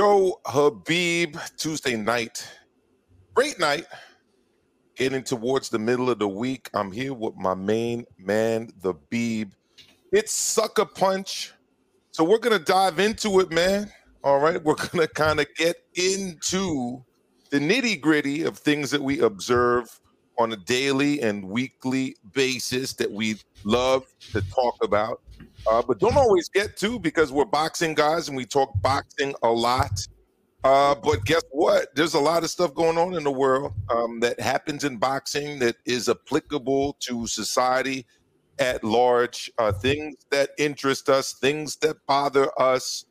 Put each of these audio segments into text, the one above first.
Joe Habib, Tuesday night. Great night. Getting towards the middle of the week. I'm here with my main man, the Beeb. It's Sucker Punch. So we're to dive into it, man. All right. We're to kind of get into the nitty gritty of things that we observe on a daily and weekly basis that we love to talk about, uh, but don't always get to because we're boxing guys and we talk boxing a lot. Uh, but guess what? There's a lot of stuff going on in the world um, that happens in boxing that is applicable to society at large. Uh, things that interest us, things that bother us,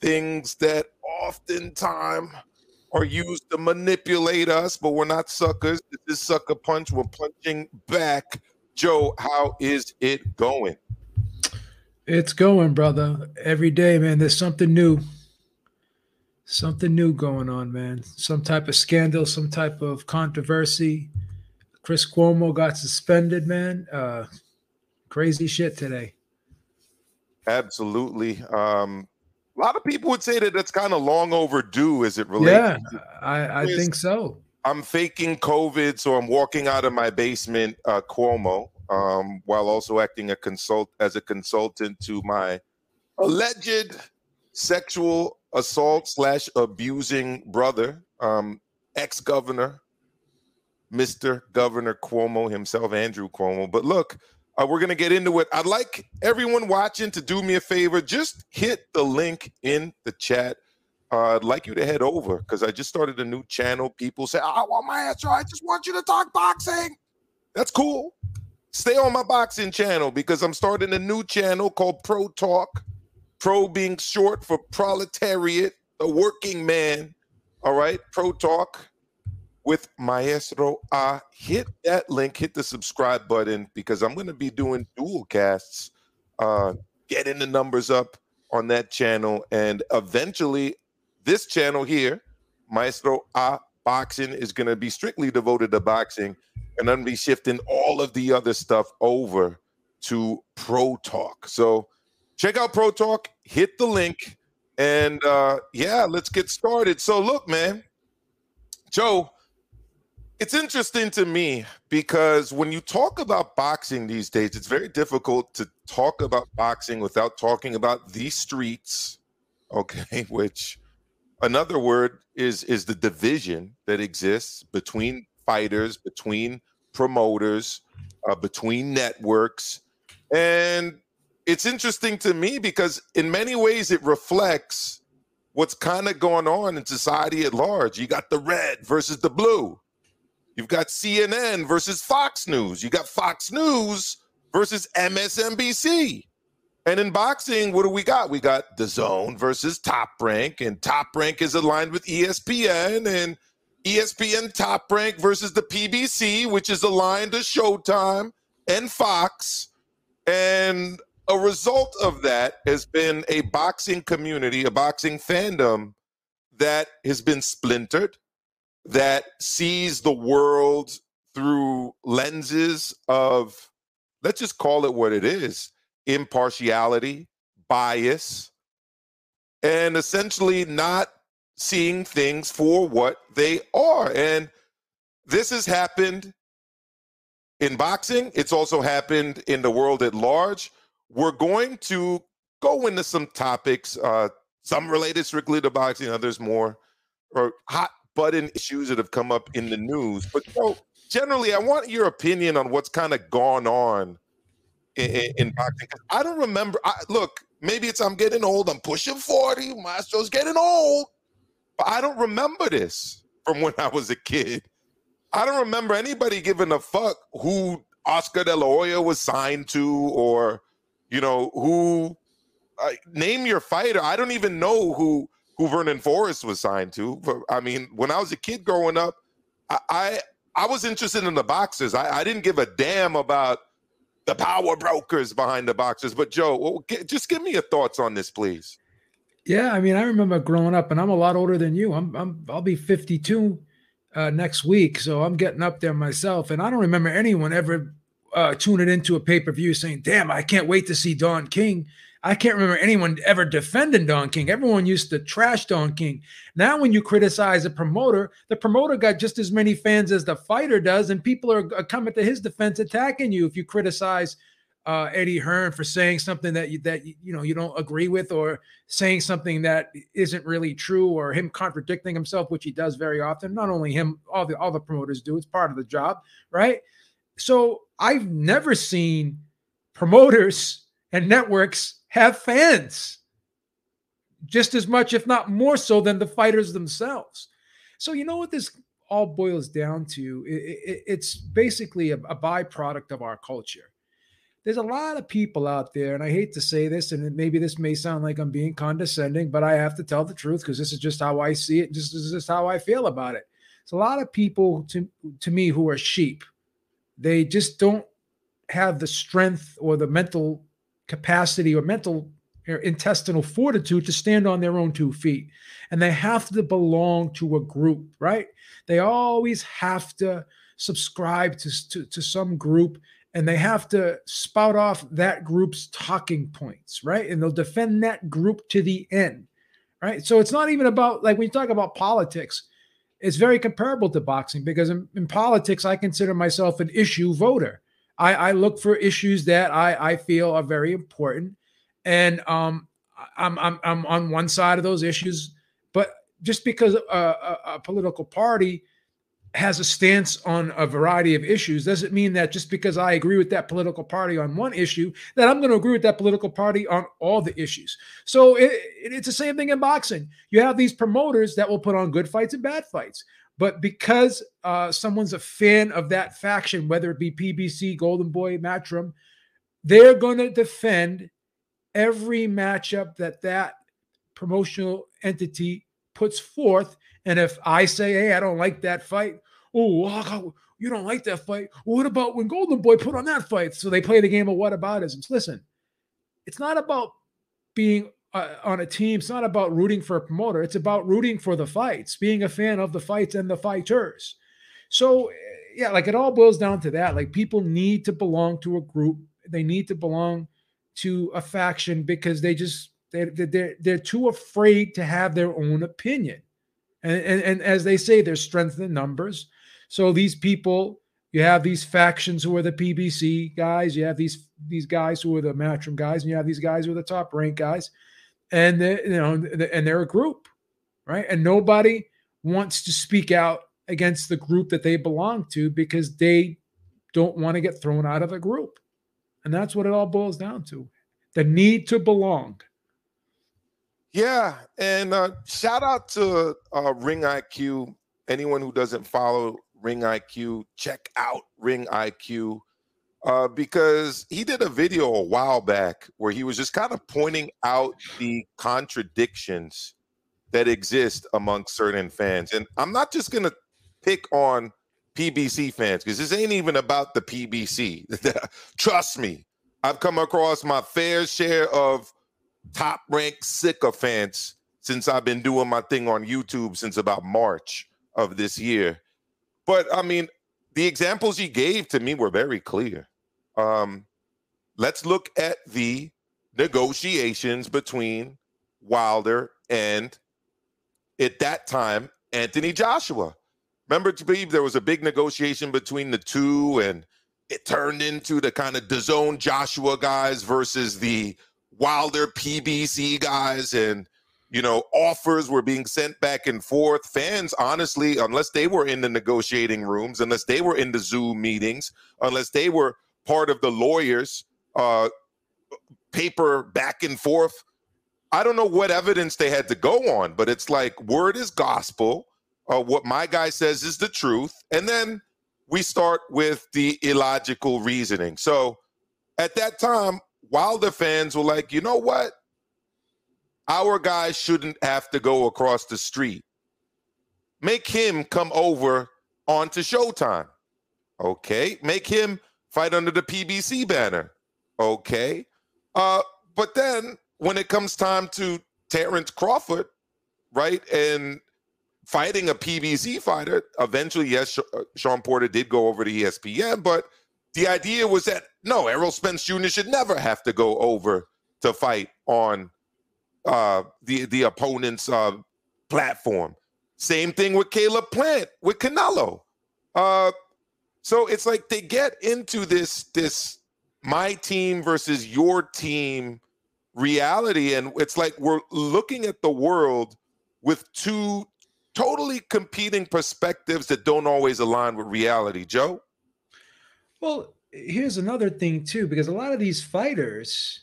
things that oftentimes are used to manipulate us, but we're not suckers. This is sucker punch. We're punching back. Joe, how is it going? It's going, brother. Every day, man. There's something new. Something new going on, man. Some type of scandal, some type of controversy. Chris Cuomo got suspended, man. Uh, crazy shit today. Absolutely. Um, a lot of people would say that that's kind of long overdue as it relates. Yeah, I, I think so. I'm faking COVID, so I'm walking out of my basement, uh, Cuomo, um, while also acting a consult as a consultant to my alleged sexual assault slash abusing brother, um, ex governor, Mr. Governor Cuomo himself, Andrew Cuomo. But look, uh, we're going to get into it. I'd like everyone watching to do me a favor. Just hit the link in the chat. Uh, I'd like you to head over because I just started a new channel. People say, I want my answer. I just want you to talk boxing. That's cool. Stay on my boxing channel because I'm starting a new channel called Pro Talk. Pro being short for proletariat, the working man. All right, Pro Talk with Maestro Ah. Hit that link, hit the subscribe button because I'm going to be doing dual casts, uh, getting the numbers up on that channel. And eventually, this channel here, Maestro Ah Boxing, is going to be strictly devoted to boxing. And I'm to be shifting all of the other stuff over to Pro Talk. So check out Pro Talk, hit the link. And uh, yeah, let's get started. So, look, man, Joe, it's interesting to me because when you talk about boxing these days, it's very difficult to talk about boxing without talking about the streets, okay, which another word is is the division that exists between fighters, between promoters, uh, between networks. And it's interesting to me because in many ways it reflects what's kind of going on in society at large. You got the red versus the blue You've got CNN versus Fox News. You got Fox News versus MSNBC. And in boxing, what do we got? We got DAZN versus Top Rank, and Top Rank is aligned with ESPN, and ESPN Top Rank versus the PBC, which is aligned to Showtime and Fox. And a result of that has been a boxing community, a boxing fandom that has been splintered, that sees the world through lenses of, let's just call it what it is impartiality, bias, and essentially not seeing things for what they are. And this has happened in boxing, it's also happened in the world at large. We're going to go into some topics, uh, some related strictly to boxing, others more, or hot button issues that have come up in the news. But know, generally, I want your opinion on what's kind of gone on in, in boxing. I don't remember. I, look, maybe it's I'm getting old. I'm pushing forty. Mastro's getting old, I don't remember this from when I was a kid. I don't remember anybody giving a fuck who Oscar De La Hoya was signed to, or you know who. Name your fighter. I don't even know who who Vernon Forrest was signed to. I mean, when I was a kid growing up, I I, I was interested in the boxers. I, I, didn't give a damn about the power brokers behind the boxers. But Joe, just give me your thoughts on this, please. Yeah, I mean, I remember growing up, and I'm a lot older than you. I'm, I'm I'll be 52 uh, next week, so I'm getting up there myself. And I don't remember anyone ever uh, tuning into a pay per view saying, "Damn, I can't wait to see Don King." I can't remember anyone ever defending Don King. Everyone used to trash Don King. Now, when you criticize a promoter, the promoter got just as many fans as the fighter does, and people are coming to his defense, attacking you if you criticize uh, Eddie Hearn for saying something that you, that you know you don't agree with, or saying something that isn't really true, or him contradicting himself, which he does very often. Not only him, all the all the promoters do. It's part of the job, right? So I've never seen promoters and networks have fans just as much, if not more so, than the fighters themselves. So, you know what this all boils down to? It, it, it's basically a, a byproduct of our culture. There's a lot of people out there, and I hate to say this, and maybe this may sound like I'm being condescending, but I have to tell the truth because this is just how I see it. This is just how I feel about it. It's a lot of people to to me who are sheep. They just don't have the strength or the mental capacity or mental or intestinal fortitude to stand on their own two feet. And they have to belong to a group, right? They always have to subscribe to, to, to some group and they have to spout off that group's talking points, right? And they'll defend that group to the end, right? So it's not even about like when you talk about politics, it's very comparable to boxing because in, in politics, I consider myself an issue voter. I, I look for issues that I, I feel are very important. And um, I'm, I'm, I'm on one side of those issues. But just because a, a, a political party has a stance on a variety of issues doesn't mean that just because I agree with that political party on one issue, that I'm going to agree with that political party on all the issues. So it, it, it's the same thing in boxing. You have these promoters that will put on good fights and bad fights. But because uh, someone's a fan of that faction, whether it be PBC, Golden Boy, Matchroom, they're going to defend every matchup that that promotional entity puts forth. And if I say, hey, I don't like that fight, oh, you don't like that fight. What about when Golden Boy put on that fight? So they play the game of whataboutisms. Listen, it's not about being uh, on a team, it's not about rooting for a promoter. It's about rooting for the fights, being a fan of the fights and the fighters. So, eh, yeah, like it all boils down to that. Like people need to belong to a group. They need to belong to a faction because they just they're they're, they're too afraid to have their own opinion. And, and, and as they say, there's strength in numbers. So these people, you have these factions who are the PBC guys, you have these these guys who are the Matchroom guys, and you have these guys who are the top rank guys and you know, and they're a group, right? And nobody wants to speak out against the group that they belong to because they don't want to get thrown out of the group. And that's what it all boils down to the need to belong. Yeah. And uh, shout out to uh, Ring IQ. Anyone who doesn't follow Ring IQ, check out Ring IQ uh, because he did a video a while back where he was just kind of pointing out the contradictions that exist among certain fans. And I'm not just going to pick on PBC fans because this ain't even about the PBC. Trust me, I've come across my fair share of top ranked sycophants since I've been doing my thing on YouTube since about March of this year. But I mean, the examples he gave to me were very clear. Um, let's look at the negotiations between Wilder and at that time Anthony Joshua. Remember, to believe there was a big negotiation between the two, and it turned into the kind of DAZN Joshua guys versus the Wilder PBC guys, and you know, offers were being sent back and forth. Fans, honestly, unless they were in the negotiating rooms, unless they were in the Zoom meetings, unless they were part of the lawyers uh, paper back and forth. I don't know what evidence they had to go on, but it's like word is gospel. Uh, what my guy says is the truth. And then we start with the illogical reasoning. So at that time, Wilder fans were like, you know what? Our guy shouldn't have to go across the street. Make him come over onto Showtime. Okay. Make him fight under the PBC banner. Okay. Uh, but then when it comes time to Terence Crawford, right, and fighting a PBC fighter, eventually, yes, uh, Shawn Porter did go over to ESPN, but the idea was that no, Errol Spence Jr. should never have to go over to fight on uh, the the opponent's uh, platform. Same thing with Caleb Plant with Canelo. Uh, so it's like they get into this this my team versus your team reality, and it's like we're looking at the world with two totally competing perspectives that don't always align with reality. Joe. Well, here's another thing too, because a lot of these fighters,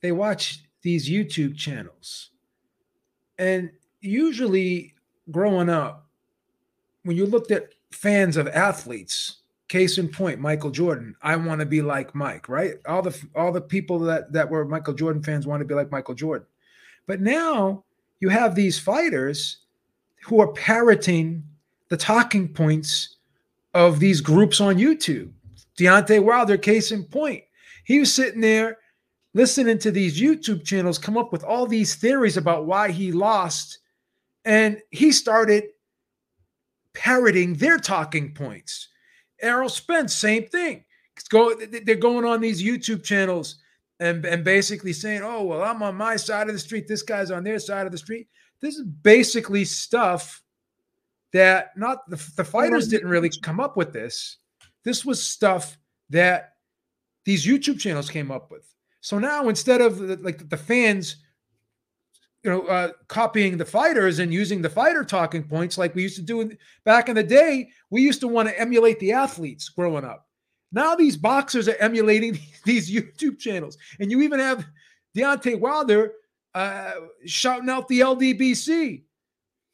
they watch these YouTube channels. And usually growing up, when you looked at fans of athletes, case in point, Michael Jordan, I want to be like Mike, right? All the all the people that that were Michael Jordan fans want to be like Michael Jordan. But now you have these fighters who are parroting the talking points of these groups on YouTube. Deontay Wilder, case in point. He was sitting there listening to these YouTube channels come up with all these theories about why he lost. And he started parroting their talking points. Errol Spence, same thing. Go, they're going on these YouTube channels and, and basically saying, oh, well, I'm on my side of the street. This guy's on their side of the street. This is basically stuff that not the, the fighters didn't really come up with this. This was stuff that these YouTube channels came up with. So now instead of like the fans, you know, uh, copying the fighters and using the fighter talking points like we used to do in, back in the day, we used to want to emulate the athletes growing up. Now these boxers are emulating these YouTube channels, and you even have Deontay Wilder uh, shouting out the LDBC,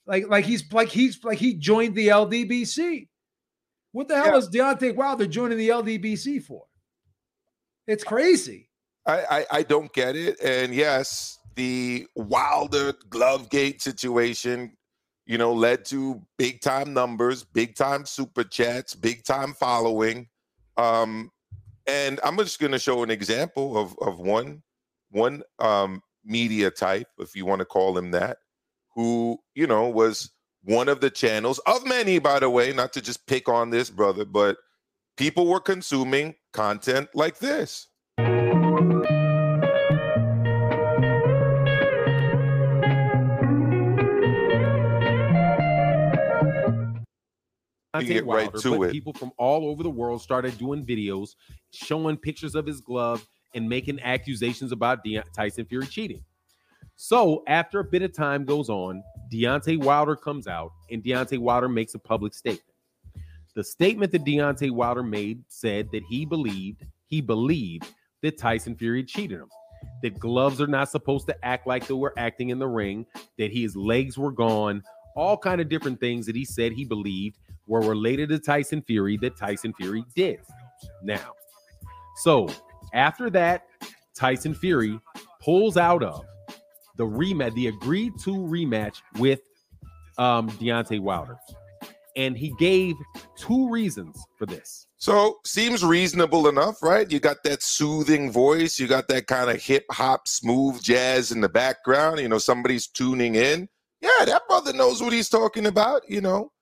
like like he's like he's like he joined the LDBC. What the hell yeah. is Deontay Wilder joining the LDBC for? It's crazy. I, I, I don't get it. And yes, the Wilder Glovegate situation, you know, led to big time numbers, big time super chats, big time following. Um, and I'm just going to show an example of of one one um, media type, if you want to call him that, who you know was one of the channels of many, by the way, not to just pick on this brother, but people were consuming content like this. get Wilder, right to it. People from all over the world started doing videos, showing pictures of his glove and making accusations about De- Tyson Fury cheating. So after a bit of time goes on, Deontay Wilder comes out and Deontay Wilder makes a public statement. The statement that Deontay Wilder made said that he believed he believed that Tyson Fury cheated him, that gloves are not supposed to act like they were acting in the ring, that his legs were gone, all kind of different things that he said he believed were related to Tyson Fury that Tyson Fury did. Now, so after that, Tyson Fury pulls out of the rematch, the agreed to rematch with um, Deontay Wilder. And he gave two reasons for this. So seems reasonable enough, right? You got that soothing voice, you got that kind of hip hop, smooth jazz in the background. You know, somebody's tuning in. Yeah, that brother knows what he's talking about. You know,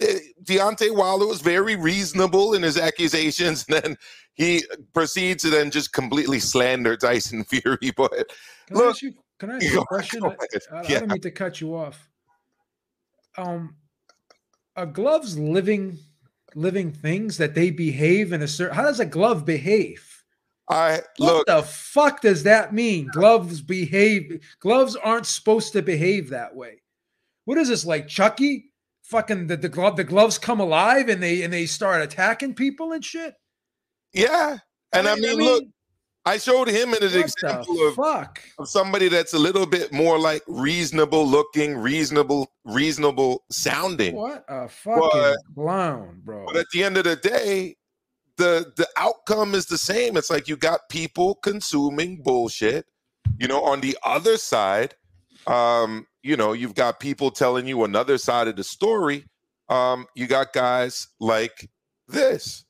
eh, Deontay Wilder was very reasonable in his accusations. And then he proceeds to then just completely slander Tyson Fury. But Can look, you, can I ask you a question? I, I, yeah. Don't mean to cut you off. Um, are gloves living living things that they behave in a certain? How does a glove behave? I what look. the fuck does that mean? Gloves behave. Gloves aren't supposed to behave that way. What is this like, Chucky? Fucking the, the glove the gloves come alive and they and they start attacking people and shit. Yeah, and I mean, I mean look, I showed him an example of, fuck? of somebody that's a little bit more like reasonable looking, reasonable, reasonable sounding. What a fucking but, clown, bro. But at the end of the day, the the outcome is the same. It's like you got people consuming bullshit. You know, on the other side, um, you know, you've got people telling you another side of the story. Um, you got guys like this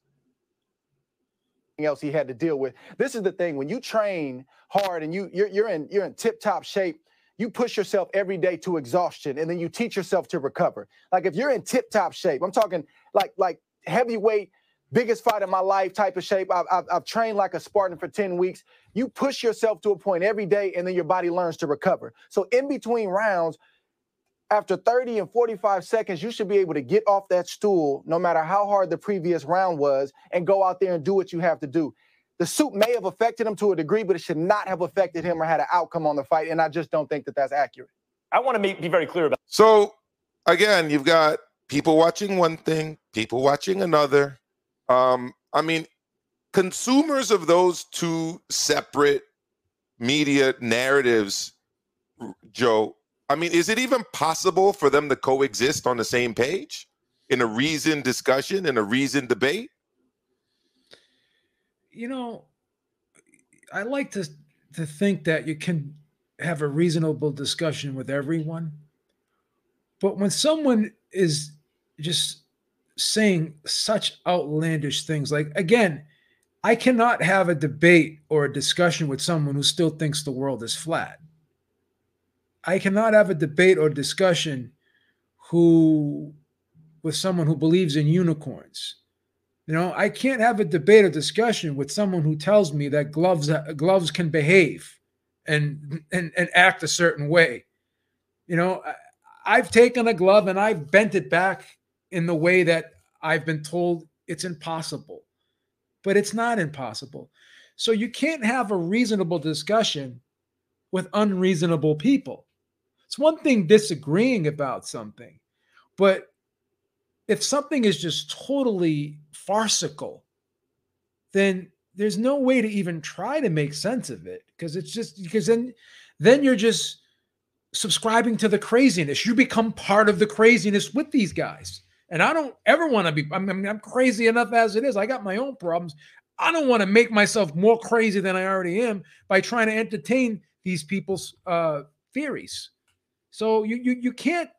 else he had to deal with. This is the thing when you train hard and you you're, you're in you're in tip top shape. You push yourself every day to exhaustion, and then you teach yourself to recover. Like if you're in tip top shape, I'm talking like like heavyweight biggest fight of my life type of shape. I've, I've, I've, trained like a Spartan for 10 weeks. You push yourself to a point every day, and then your body learns to recover. So, in between rounds, after 30 and 45 seconds, you should be able to get off that stool, no matter how hard the previous round was, and go out there and do what you have to do. The suit may have affected him to a degree, but it should not have affected him or had an outcome on the fight. And I just don't think that that's accurate. I want to be very clear about. So, again, you've got people watching one thing, people watching another. Um, I mean, consumers of those two separate media narratives, Joe, I mean, is it even possible for them to coexist on the same page in a reasoned discussion, in a reasoned debate? You know, I like to to think that you can have a reasonable discussion with everyone. But when someone is just saying such outlandish things, like again, I cannot have a debate or a discussion with someone who still thinks the world is flat. I cannot have a debate or discussion who with someone who believes in unicorns. You know, I can't have a debate or discussion with someone who tells me that gloves gloves can behave and and and act a certain way. You know, I've taken a glove and I've bent it back in the way that I've been told it's impossible. But it's not impossible. So you can't have a reasonable discussion with unreasonable people. It's one thing disagreeing about something, but if something is just totally farcical, then there's no way to even try to make sense of it because it's just because then then you're just subscribing to the craziness. You become part of the craziness with these guys. And I don't ever want to be, I mean, I'm crazy enough as it is. I got my own problems. I don't want to make myself more crazy than I already am by trying to entertain these people's uh, theories. So you you you can't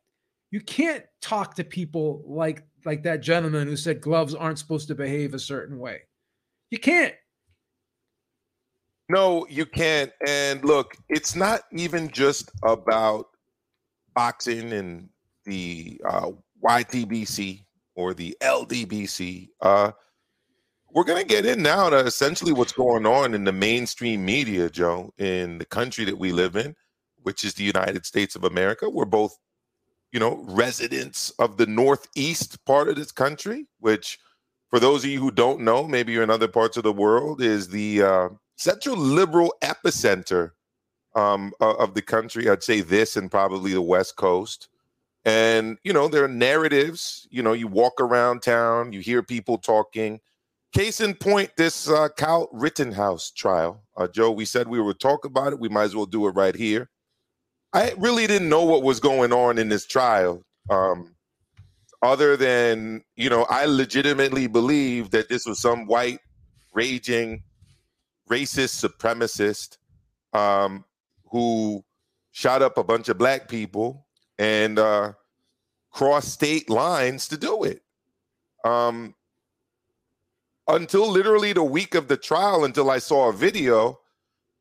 you can't talk to people like like that gentleman who said gloves aren't supposed to behave a certain way. You can't. No, you can't. And look, it's not even just about boxing and the uh, YTBC or the LDBC. Uh, we're going to get in now to essentially what's going on in the mainstream media, Joe, in the country that we live in which is the United States of America. We're both, you know, residents of the Northeast part of this country, which, for those of you who don't know, maybe you're in other parts of the world, is the uh, central liberal epicenter um, of the country. I'd say this and probably the West Coast. And, you know, there are narratives. You know, you walk around town, you hear people talking. Case in point, this uh, Kyle Rittenhouse trial. Uh, Joe, we said we would talk about it. We might as well do it right here. I really didn't know what was going on in this trial. Um, other than, you know, I legitimately believe that this was some white, raging, racist supremacist um, who shot up a bunch of black people and uh, crossed state lines to do it. Um, until literally the week of the trial, until I saw a video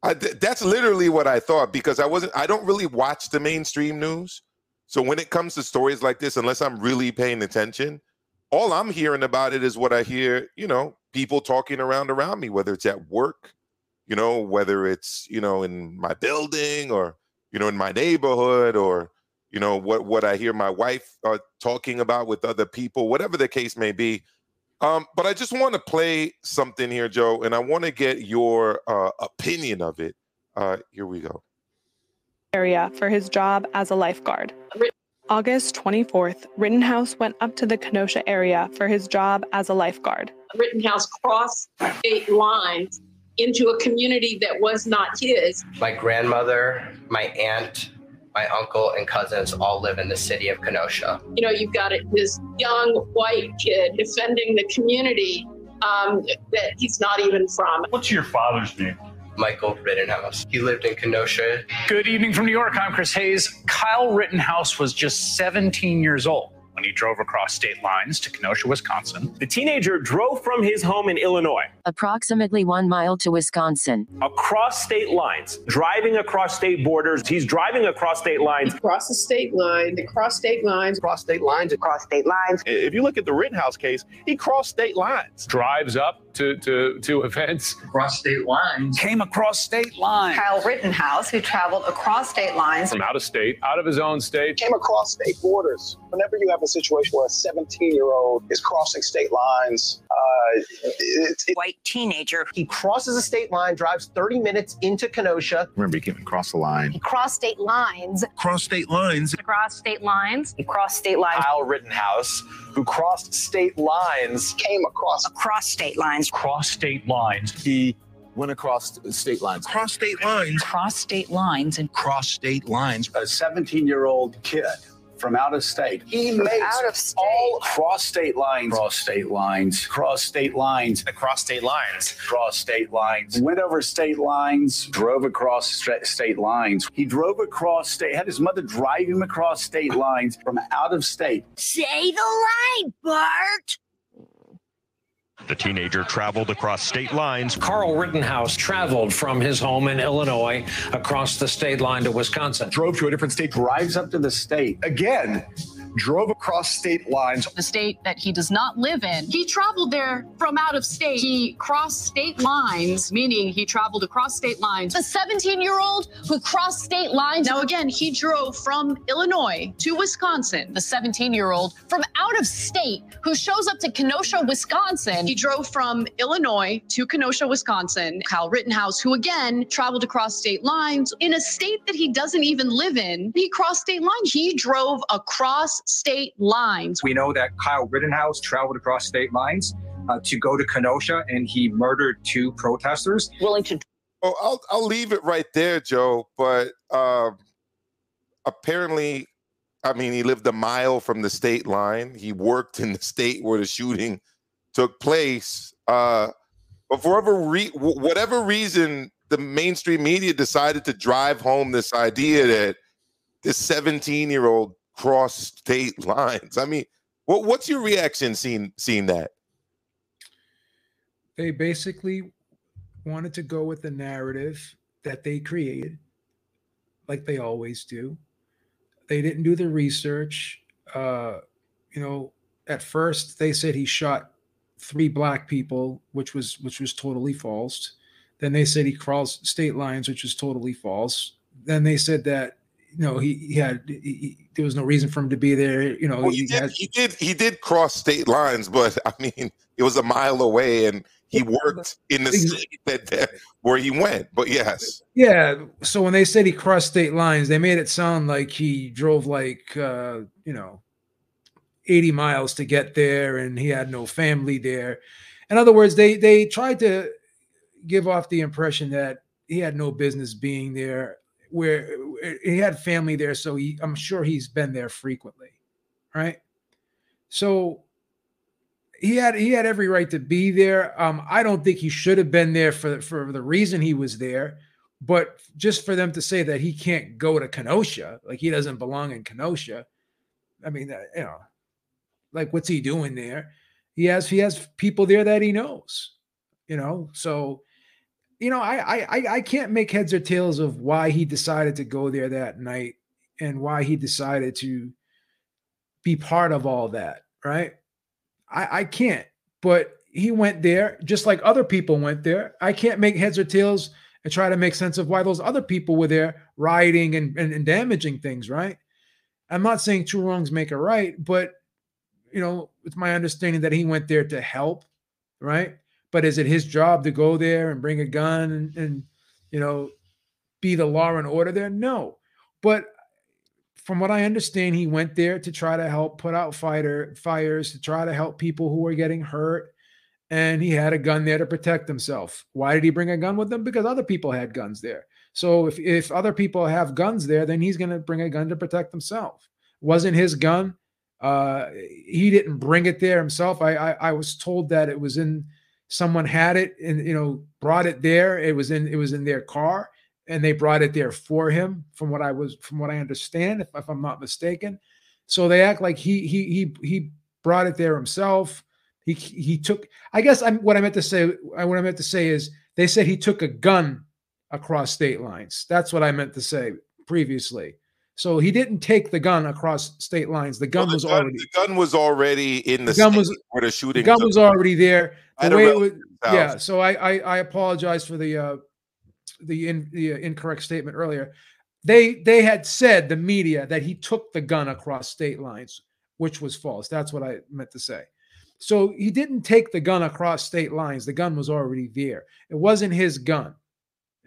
I, that's literally what I thought because I wasn't. I don't really watch the mainstream news, so when it comes to stories like this, unless I'm really paying attention, all I'm hearing about it is what I hear. You know, people talking around around me, whether it's at work, you know, whether it's you know in my building or you know in my neighborhood or you know what what I hear my wife uh, talking about with other people, whatever the case may be. Um, but I just want to play something here, Joe, and I want to get your uh, opinion of it. Uh, here we go. Area for his job as a lifeguard. August 24th, Rittenhouse went up to the Kenosha area for his job as a lifeguard. Rittenhouse crossed state lines into a community that was not his. My grandmother, my aunt, my uncle and cousins all live in the city of Kenosha. You know, you've got this young white kid defending the community um, that he's not even from. What's your father's name? Michael Rittenhouse. He lived in Kenosha. Good evening from New York. I'm Chris Hayes. Kyle Rittenhouse was just 17 years old when he drove across state lines to Kenosha, Wisconsin. The teenager drove from his home in Illinois approximately one mile to Wisconsin. across state lines, driving across state borders. He's driving across state lines. Across the state line, across state lines. Cross state lines, across state lines. If you look at the Rittenhouse case, he crossed state lines. drives up to, to, to events. Across state lines. Came across state lines. Kyle Rittenhouse, who traveled across state lines. From out of state, out of his own state. Came across state borders. Whenever you have a situation where a 17 year old is crossing state lines, uh, it's it, White teenager. He crosses a state line, drives 30 minutes into Kenosha. Remember, he came across the line. Cross state lines. Cross state lines. Across state lines. Across state lines. Kyle Rittenhouse, who crossed state lines, came across. Across state lines. Cross state lines. He went across state lines. Cross state lines. Cross state lines and Cross state lines. A 17 year old kid from out of state. he makes out of state. all Cross state lines. Cross state lines. Cross state lines. Across state lines. Cross state lines. Went over state lines. Drove across stra- state lines. He drove across state. Had his mother drive him across state lines from out of state. Say the line, Bart. The teenager traveled across state lines. Carl Rittenhouse traveled from his home in Illinois across the state line to Wisconsin. Drove to a different state. Drives up to the state. Again, drove across state lines. the state that he does not live in. He traveled there from out of state. He crossed state lines, meaning he traveled across state lines. A 17 year old who crossed state lines. Now, again, he drove from Illinois to Wisconsin. The 17 year old from out of state who shows up to Kenosha, Wisconsin. He drove from Illinois to Kenosha, Wisconsin. Kyle Rittenhouse, who again traveled across state lines in a state that he doesn't even live in. He crossed state lines. He drove across state lines. We know that Kyle Rittenhouse traveled across state lines uh, to go to Kenosha and he murdered two protesters. willing to Oh, I'll I'll leave it right there, Joe. But um, apparently, I mean, he lived a mile from the state line. He worked in the state where the shooting took place. Uh, but for whatever, re- whatever reason, the mainstream media decided to drive home this idea that this 17 year old crossed state lines. I mean, what what's your reaction seeing seeing that? They basically wanted to go with the narrative that they created, like they always do. They didn't do the research. Uh, you know, at first they said he shot three black people, which was which was totally false. Then they said he crossed state lines, which was totally false. Then they said that you know he, he had he, he- there was no reason for him to be there. You know, Well, he, he did, had- he did he did cross state lines, but I mean, it was a mile away, and he worked in the state that, that where he went. But yes, Yeah. So when they said he crossed state lines, they made it sound like he drove like uh, you know, 80 miles to get there and he had no family there. In other words, they they tried to give off the impression that he had no business being there where where he had family there so he I'm sure he's been there frequently. Right? So he had he had every right to be there. Um, I don't think he should have been there for for the reason he was there, but just for them to say that he can't go to Kenosha, like he doesn't belong in Kenosha. I mean, that, you know, like what's he doing there? He has he has people there that he knows, you know. So, you know, I I I- can't make heads or tails of why he decided to go there that night and why he decided to be part of all that, right? I, I can't. But he went there just like other people went there. I can't make heads or tails and try to make sense of why those other people were there rioting and, and, and damaging things, right? I'm not saying two wrongs make a right, but you know, it's my understanding that he went there to help, right? But is it his job to go there and bring a gun and, and you know, be the law and order there? No. But from what I understand, he went there to try to help put out fighter fires, to try to help people who were getting hurt. And he had a gun there to protect himself. Why did he bring a gun with him? Because other people had guns there. So if, if other people have guns there, then he's going to bring a gun to protect himself. Wasn't his gun. Uh, he didn't bring it there himself. I, I I was told that it was in someone had it and you know brought it there. It was in it was in their car and they brought it there for him from what i was from what i understand if, if i'm not mistaken So they act like he he he he brought it there himself. He he took. I guess I'm what I meant to say. What I meant to say is they said he took a gun across state lines. That's what I meant to say previously. So he didn't take the gun across state lines. The gun Well, was gun, already the gun was already in the, The gun state was- where the the shooting. gun took was already there. The way it was, yeah. So I I, I apologize for the uh, the in, the uh, incorrect statement earlier. They they had said the media that he took the gun across state lines, which was false. That's what I meant to say. So he didn't take the gun across state lines. The gun was already there. It wasn't his gun.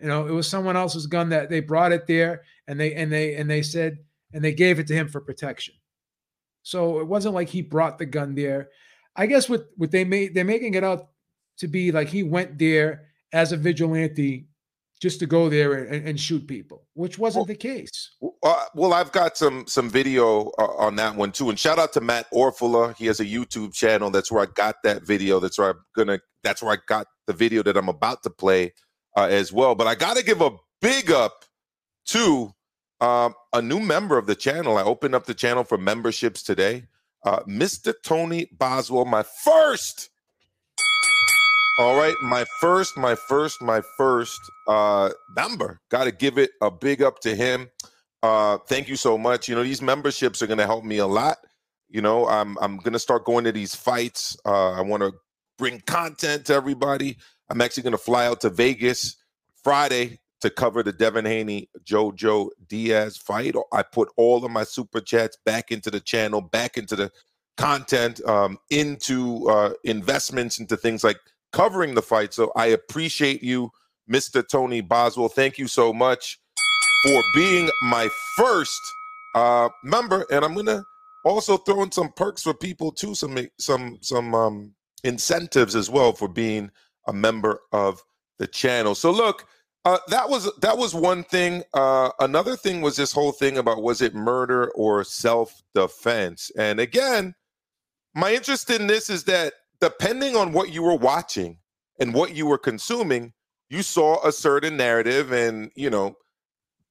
You know, it was someone else's gun that they brought it there and they and they and they said and they gave it to him for protection. So it wasn't like he brought the gun there. I guess what what they made they're making it out to be like he went there as a vigilante just to go there and, and shoot people, which wasn't the case. Uh, well, I've got some some video uh, on that one too, and shout out to Matt Orfalea. He has a YouTube channel. That's where I got that video. That's where I'm gonna. That's where I got the video that I'm about to play uh, as well. But I got to give a big up to um, a new member of the channel. I opened up the channel for memberships today. Uh, Mr. Tony Boswell, my first all right, my first, my first, my first uh member. Got to give it a big up to him. Uh thank you so much. You know, these memberships are going to help me a lot. You know, I'm I'm going to start going to these fights. Uh I want to bring content to everybody. I'm actually going to fly out to Vegas Friday to cover the Devin Haney Jojo Diaz fight. I put all of my super chats back into the channel, back into the content, um, into uh, investments, into things like covering the fight. So I appreciate you, Mr. Tony Boswell. Thank you so much for being my first uh, member, and I'm gonna also throw in some perks for people too, some some some um, incentives as well for being a member of the channel. So look, uh, that was that was one thing. Uh, another thing was this whole thing about was it murder or self defense? And again, my interest in this is that depending on what you were watching and what you were consuming, you saw a certain narrative, and you know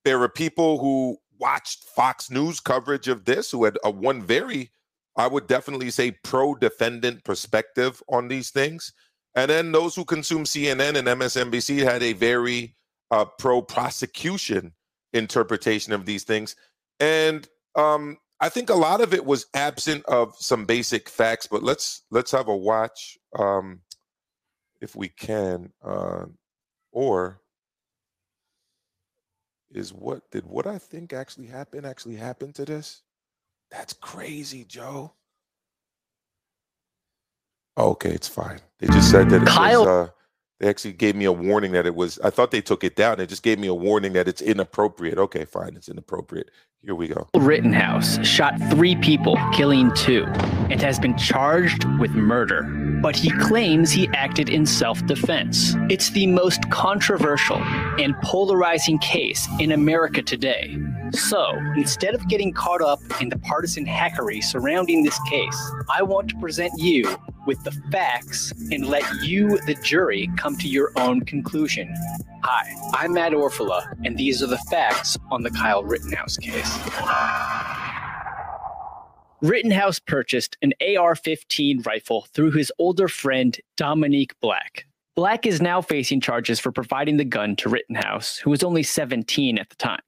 there were people who watched Fox News coverage of this who had a one very, I would definitely say, pro defendant perspective on these things. And then those who consume CNN and MSNBC had a very uh, pro prosecution interpretation of these things. And um, I think a lot of it was absent of some basic facts. But let's let's have a watch um, if we can, uh, or is what did what I think actually happened actually happen to this? That's crazy, Joe. Okay, it's fine. They just said that it Kyle- was. Uh, they actually gave me a warning that it was. I thought they took it down. They just gave me a warning that it's inappropriate. Okay, fine, it's inappropriate. Here we go. Rittenhouse shot three people, killing two, and has been charged with murder. But he claims he acted in self defense. It's the most controversial and polarizing case in America today. So, instead of getting caught up in the partisan hackery surrounding this case, I want to present you with the facts and let you, the jury, come to your own conclusion. Hi, I'm Matt Orfalea, and these are the facts on the Kyle Rittenhouse case. Rittenhouse purchased an AR 15 rifle through his older friend Dominick Black. Black is now facing charges for providing the gun to Rittenhouse, who was only 17 at the time.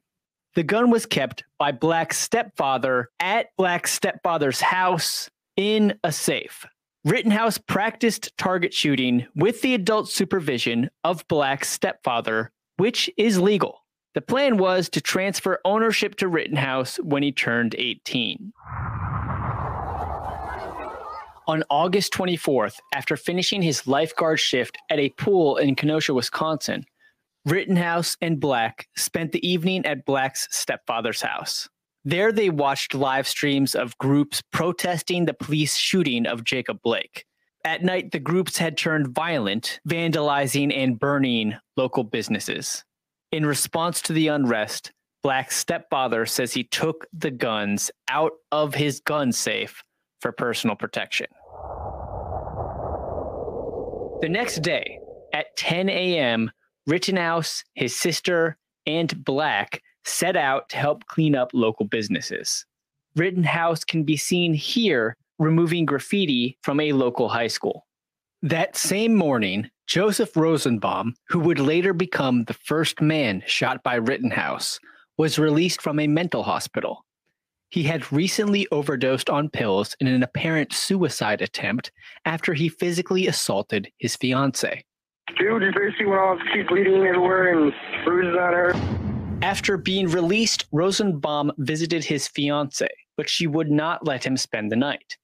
The gun was kept by Black's stepfather at Black's stepfather's house in a safe. Rittenhouse practiced target shooting with the adult supervision of Black's stepfather, which is legal. The plan was to transfer ownership to Rittenhouse when he turned 18. On August 24th, after finishing his lifeguard shift at a pool in Kenosha, Wisconsin, Rittenhouse and Black spent the evening at Black's stepfather's house. There, they watched live streams of groups protesting the police shooting of Jacob Blake. At night, the groups had turned violent, vandalizing and burning local businesses. In response to the unrest, Black's stepfather says he took the guns out of his gun safe for personal protection. The next day, at 10 a.m., Rittenhouse, his sister, and Black set out to help clean up local businesses. Rittenhouse can be seen here removing graffiti from a local high school. That same morning, Joseph Rosenbaum, who would later become the first man shot by Rittenhouse, was released from a mental hospital. He had recently overdosed on pills in an apparent suicide attempt after he physically assaulted his fiancee. Dude, your basically went off, she's bleeding everywhere and bruises on her. After being released, Rosenbaum visited his fiance, but she would not let him spend the night.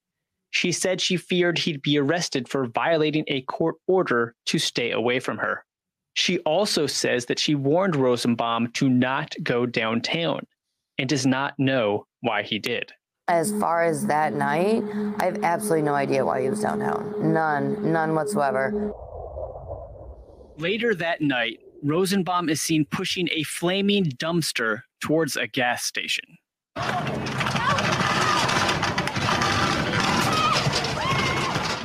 She said she feared he'd be arrested for violating a court order to stay away from her. She also says that she warned Rosenbaum to not go downtown and does not know why he did. As far as that night, I have absolutely no idea why he was downtown. None, none whatsoever. Later that night, Rosenbaum is seen pushing a flaming dumpster towards a gas station.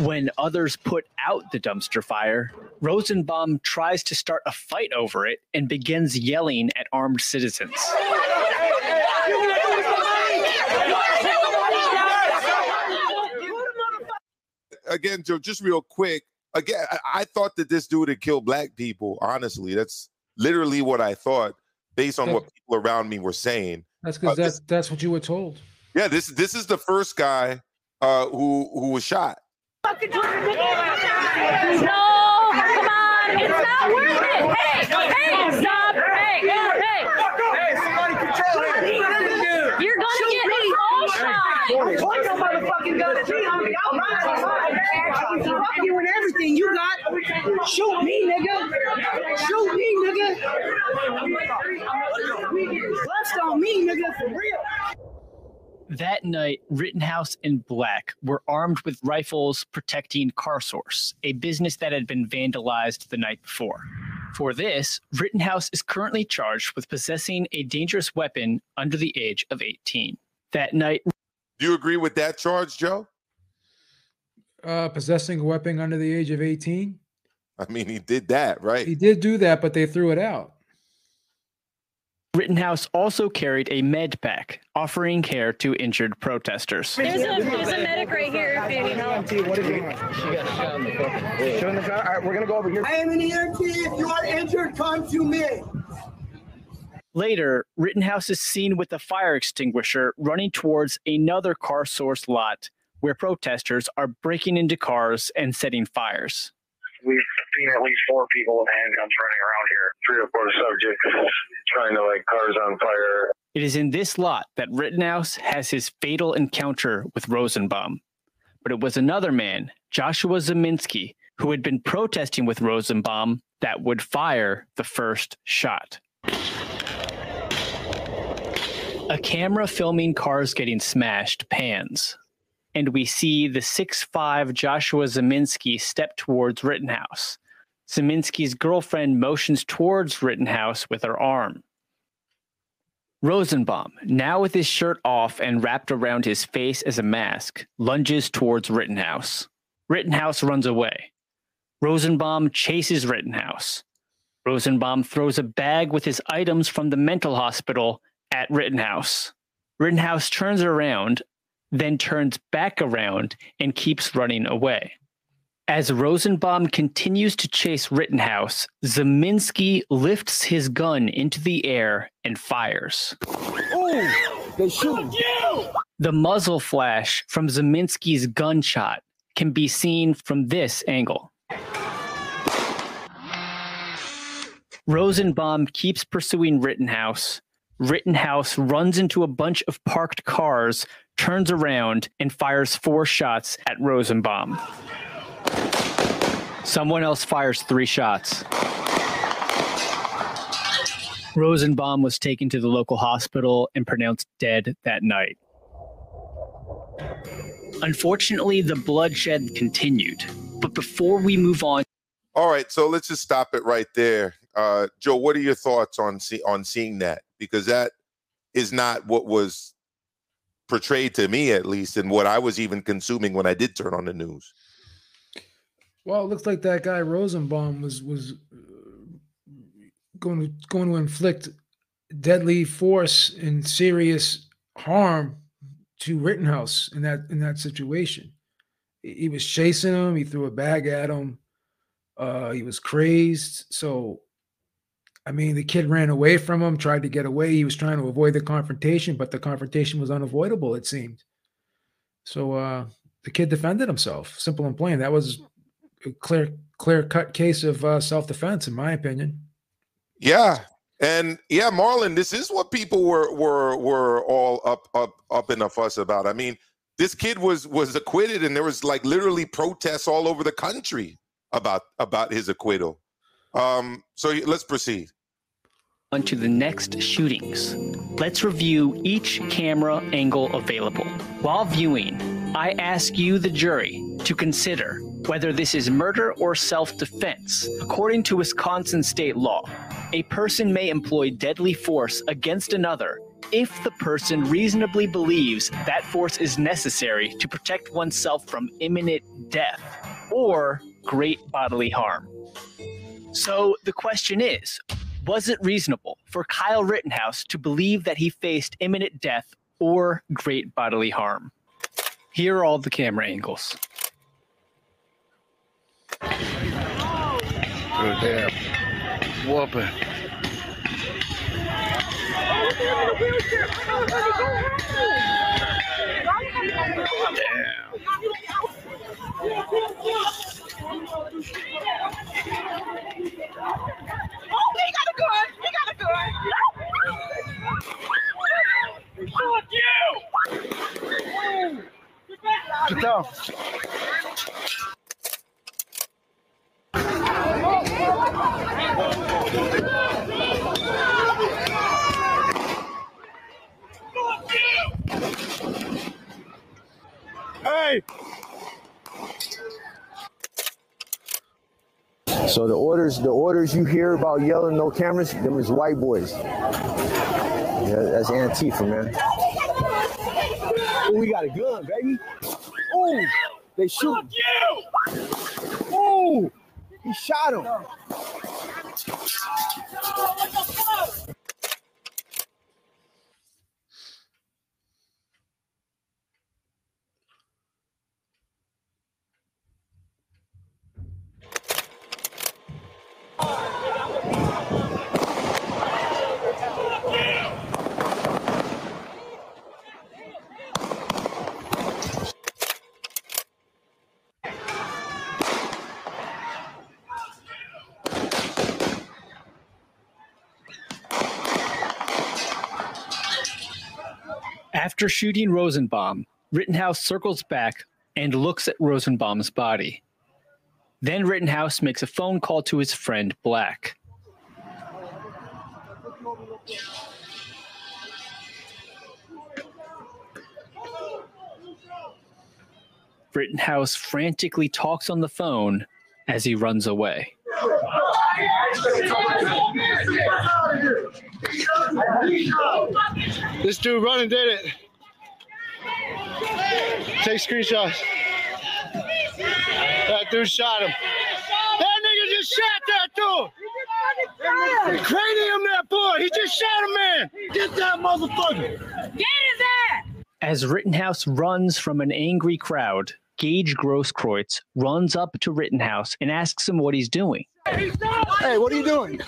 When others put out the dumpster fire, Rosenbaum tries to start a fight over it and begins yelling at armed citizens. Again, Joe, just real quick. Again, I, I thought that this dude had killed black people. Honestly, that's literally what I thought, based on what people around me were saying. That's because Uh, this- that's that's what you were told. Yeah, this this is the first guy uh, who who was shot. No, come on, it's not worth it. Hey, hey, stop. Hey, hey. Hey, somebody control him. You're gonna get a call shot. Point your motherfucking gun at me, homie. I'm right. I'm you and everything you got. Shoot me, nigga. Shoot me, nigga. Bust on me, nigga, for real. That night, Rittenhouse and Black were armed with rifles protecting CarSource, a business that had been vandalized the night before. For this, Rittenhouse is currently charged with possessing a dangerous weapon under the age of 18. That night, Do you agree with that charge, Joe? Uh, possessing a weapon under the age of 18. I mean, he did that, right? He did do that, but they threw it out. Rittenhouse also carried a med pack, offering care to injured protesters. There's a, there's a medic right here if you need help. What is it? She got shot in the foot. Shot in the car. All right, we're gonna go over here. I am an EMT. If you are injured, come to me. Later, Rittenhouse is seen with a fire extinguisher running towards another car source lot where protesters are breaking into cars and setting fires. We've seen at least four people with handguns running around here. Three or four subjects trying to light cars on fire. It is in this lot that Rittenhouse has his fatal encounter with Rosenbaum. But it was another man, Joshua Ziminski, who had been protesting with Rosenbaum that would fire the first shot. A camera filming cars getting smashed pans, and we see the 6'5 Joshua Ziminski step towards Rittenhouse. Ziminski's girlfriend motions towards Rittenhouse with her arm. Rosenbaum, now with his shirt off and wrapped around his face as a mask, lunges towards Rittenhouse. Rittenhouse runs away. Rosenbaum chases Rittenhouse. Rosenbaum throws a bag with his items from the mental hospital at Rittenhouse. Rittenhouse turns around, then turns back around and keeps running away. As Rosenbaum continues to chase Rittenhouse, Ziminski lifts his gun into the air and fires. Oh, they shoot. The muzzle flash from Ziminski's gunshot can be seen from this angle. Rosenbaum keeps pursuing Rittenhouse. Rittenhouse runs into a bunch of parked cars, turns around, and fires four shots at Rosenbaum. Someone else fires three shots. Rosenbaum was taken to the local hospital and pronounced dead that night. Unfortunately, the bloodshed continued. But before we move on, All right, so let's just stop it right there. Uh, Joe, what are your thoughts on see, on seeing that? Because that is not what was portrayed to me, at least, and what I was even consuming when I did turn on the news. Well, it looks like that guy Rosenbaum was was going to going to inflict deadly force and serious harm to Rittenhouse in that in that situation. He was chasing him. He threw a bag at him. Uh, he was crazed. So, I mean, the kid ran away from him, tried to get away. He was trying to avoid the confrontation, but the confrontation was unavoidable. It seemed. So uh, the kid defended himself. Simple and plain. That was a clear clear cut case of uh, self defense, in my opinion. Yeah. And yeah, Marlon, this is what people were were were all up up up in a fuss about. I mean, this kid was was acquitted and there was like literally protests all over the country about about his acquittal. Um so let's proceed. On to the next shootings. Let's review each camera angle available. While viewing, I ask you, the jury, to consider whether this is murder or self defense. According to Wisconsin state law, a person may employ deadly force against another if the person reasonably believes that force is necessary to protect oneself from imminent death or great bodily harm. So the question is was it reasonable for Kyle Rittenhouse to believe that he faced imminent death or great bodily harm? Here are all the camera angles. Oh, damn. Whooping. Oh, got a gun. Got a gun. You. Get down. Hey! So the orders, the orders you hear about yelling no cameras, them is white boys. Yeah, that's Antifa, man. Oh, we got a gun, baby. Oh, they shoot. Oh, he shot him. After shooting Rosenbaum, Rittenhouse circles back and looks at Rosenbaum's body. Then Rittenhouse makes a phone call to his friend Black. Rittenhouse frantically talks on the phone as he runs away. This dude running did it. Take screenshots. That dude shot him. That nigga just shot that dude. Cranium that boy. He just shot a man. Get that motherfucker. Get his ass. As Rittenhouse runs from an angry crowd, Gage Grosskreutz runs up to Rittenhouse and asks him what he's doing. Hey, what are you doing?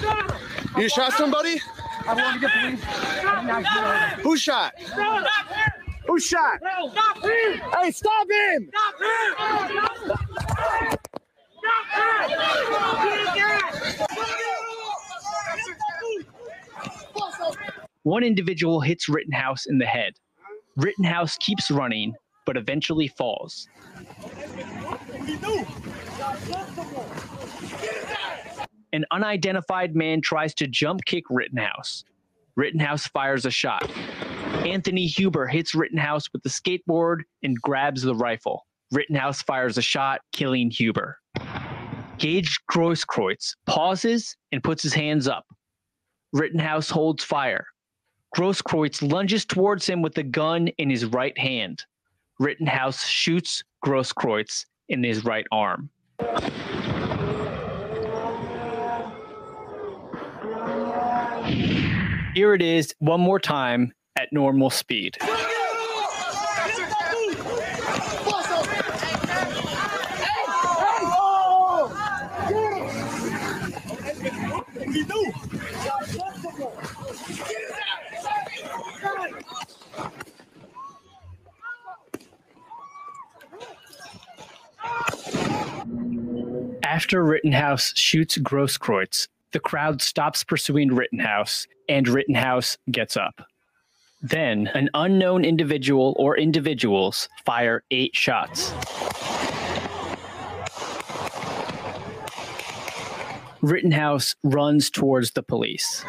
You shot somebody? I want to get police. Who shot? Who shot? Stop him! Hey, stop him! One individual hits Rittenhouse in the head. Rittenhouse keeps running, but eventually falls. An unidentified man tries to jump kick Rittenhouse. Rittenhouse fires a shot. Anthony Huber hits Rittenhouse with the skateboard and grabs the rifle. Rittenhouse fires a shot, killing Huber. Gage Grosskreutz pauses and puts his hands up. Rittenhouse holds fire. Grosskreutz lunges towards him with the gun in his right hand. Rittenhouse shoots Grosskreutz in his right arm. Here it is one more time at normal speed. After Rittenhouse shoots Grosskreutz, the crowd stops pursuing Rittenhouse, and Rittenhouse gets up. Then, an unknown individual or individuals fire eight shots. Rittenhouse runs towards the police.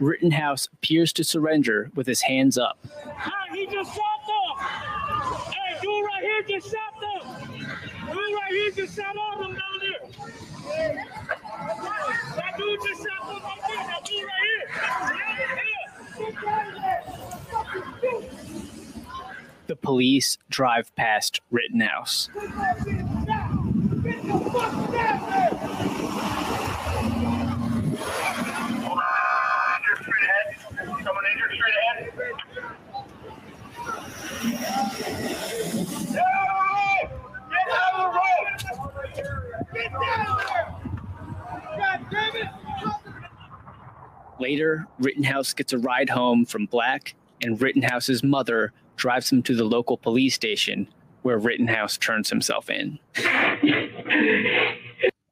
Rittenhouse appears to surrender with his hands up. Hey, he just shot them. Hey, dude right here just shot. Just shot all them down there. That dude just shot them up there. That dude right here. The police drive past Rittenhouse. Someone injured straight ahead. Get out of the road! Get down there! God damn it! Later, Rittenhouse gets a ride home from Black, and Rittenhouse's mother drives him to the local police station where Rittenhouse turns himself in.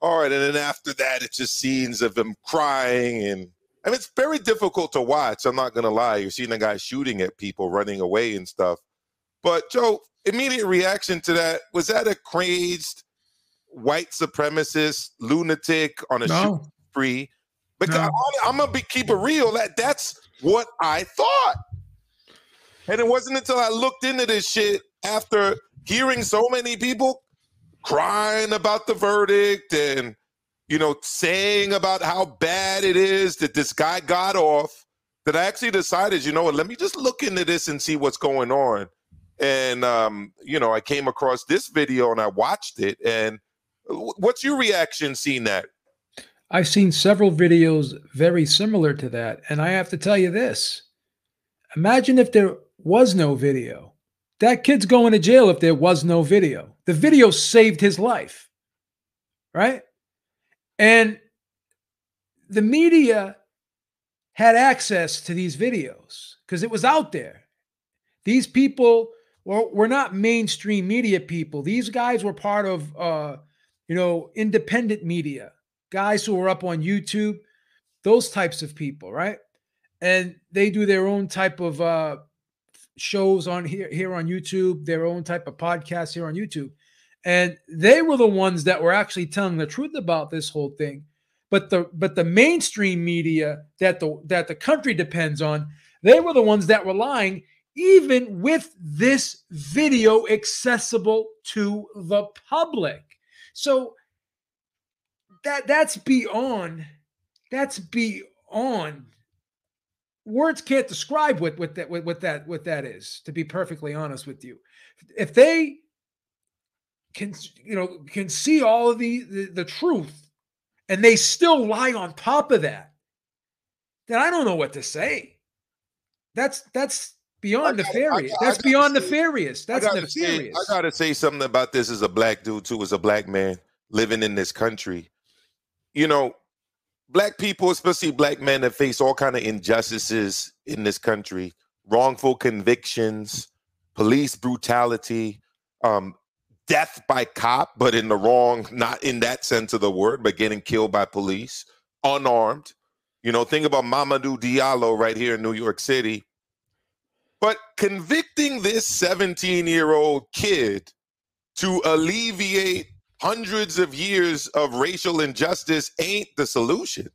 All right, and then after that, it's just scenes of him crying, and I mean, it's very difficult to watch. I'm not gonna lie. You're seeing a guy shooting at people, running away, and stuff. But Joe, immediate reaction to that was that a crazed white supremacist lunatic on a No. shoot spree? Because I'm, I'm gonna be keep it real. That that's what I thought. And it wasn't until I looked into this shit after hearing so many people crying about the verdict and you know saying about how bad it is that this guy got off that I actually decided, you know what, let me just look into this and see what's going on. And um, you know, I came across this video and I watched it. And what's your reaction seeing that? I've seen several videos very similar to that. And I have to tell you this imagine if there was no video. That kid's going to jail if there was no video. The video saved his life, right? And the media had access to these videos because it was out there. These people were, were not mainstream media people. These guys were part of, uh, you know, independent media, guys who are up on YouTube, those types of people, right? And they do their own type of uh, shows on here here on YouTube, their own type of podcasts here on YouTube. And they were the ones that were actually telling the truth about this whole thing. But the but the mainstream media that the that the country depends on, they were the ones that were lying even with this video accessible to the public. So that that's beyond that's beyond words can't describe what what that what, what that what that is to be perfectly honest with you. If they can you know can see all of the, the the truth and they still lie on top of that then i don't know what to say. That's that's beyond nefarious I that's gotta beyond say- nefarious that's I gotta say- nefarious I gotta say something about this as a black dude too, as a black man living in this country. You know, black people, especially black men, that face all kind of injustices in this country, wrongful convictions, police brutality, um, death by cop, but in the wrong, not in that sense of the word, but getting killed by police, unarmed. You know, think about Mamadou Diallo right here in New York City. But convicting this 17 year old kid to alleviate hundreds of years of racial injustice ain't the solution.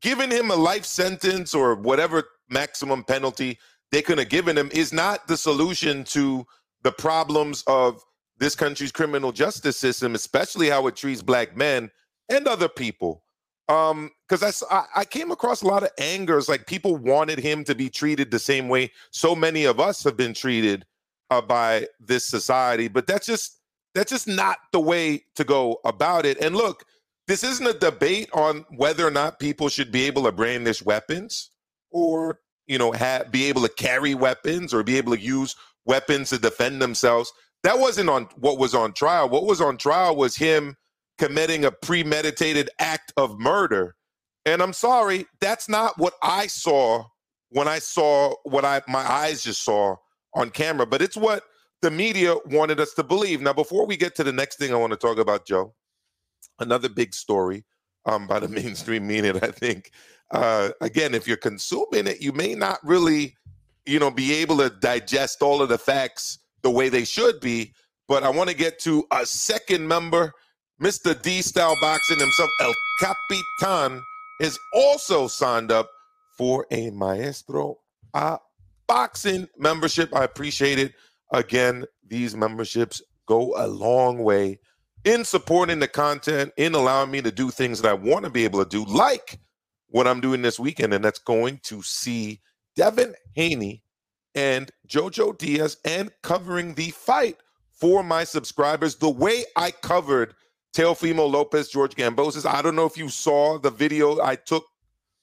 Giving him a life sentence or whatever maximum penalty they could have given him is not the solution to the problems of this country's criminal justice system, especially how it treats black men and other people. Um, because I, I came across a lot of angers, like people wanted him to be treated the same way so many of us have been treated uh, by this society, but that's just that's just not the way to go about it. And look, this isn't a debate on whether or not people should be able to brandish weapons or you know have, be able to carry weapons or be able to use weapons to defend themselves. That wasn't on what was on trial. What was on trial was him committing a premeditated act of murder And I'm sorry, that's not what I saw when I saw what I my eyes just saw on camera, but it's what the media wanted us to believe. Now, before we get to the next thing I want to talk about, Joe, another big story um, by the mainstream media, I think. Uh, again, if you're consuming it, you may not really, you know, be able to digest all of the facts the way they should be. But I want to get to a second member, Mr. D Style Boxing himself, El Capitan, is also signed up for a Maestro a Boxing membership. I appreciate it. Again, these memberships go a long way in supporting the content, in allowing me to do things that I want to be able to do, like what I'm doing this weekend, and that's going to see Devin Haney and Jojo Diaz and covering the fight for my subscribers the way I covered Teofimo Lopez, George Kambosos. I don't know if you saw the video I took,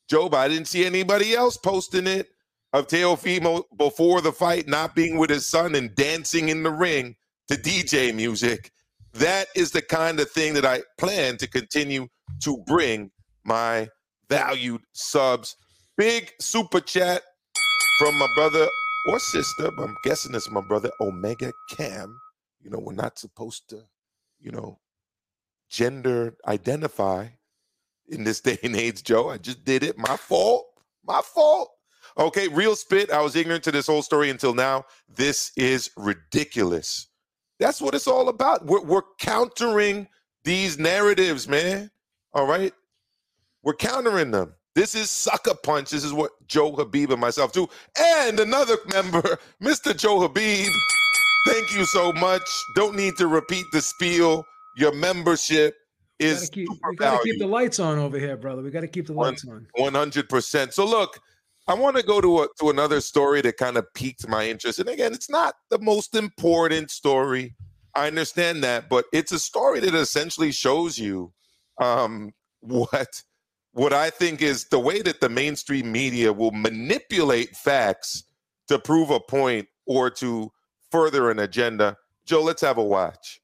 Joe, but I didn't see anybody else posting it of Teofimo before the fight not being with his son and dancing in the ring to DJ music. That is the kind of thing that I plan to continue to bring my valued subs. Big super chat from my brother or sister, but I'm guessing it's my brother Omega Cam. You know, we're not supposed to, you know, gender identify in this day and age, Joe. I just did it. My fault. My fault. Okay, real spit. I was ignorant to this whole story until now. This is ridiculous. That's what it's all about. We're, we're countering these narratives, man. All right. We're countering them. This is sucker punch. This is what Joe Habib and myself do. And another member, Mr. Joe Habib. Thank you so much. Don't need to repeat the spiel. Your membership is Keep- we got to keep the lights on over here, brother. We got to keep the lights on. One hundred percent. So look, I want to go to a, to another story that kind of piqued my interest. And again, it's not the most important story. I understand that, but it's a story that essentially shows you um, what what I think is the way that the mainstream media will manipulate facts to prove a point or to further an agenda. Joe, let's have a watch.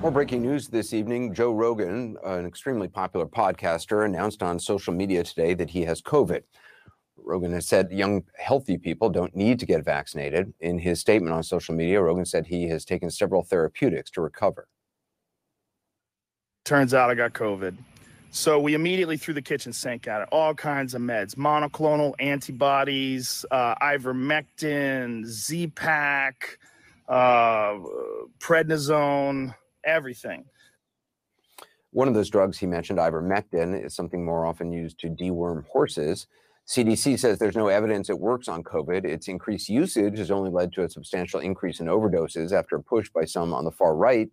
More breaking news this evening. Joe Rogan, an extremely popular podcaster, announced on social media today that he has COVID. Rogan has said young, healthy people don't need to get vaccinated. In his statement on social media, Rogan said he has taken several therapeutics to recover. Turns out I got COVID. So we immediately threw the kitchen sink at it. All kinds of meds, monoclonal antibodies, uh, ivermectin, Z-Pak, uh, prednisone, everything. One of those drugs he mentioned, ivermectin, is something more often used to deworm horses. CDC says there's no evidence it works on COVID. Its increased usage has only led to a substantial increase in overdoses after a push by some on the far right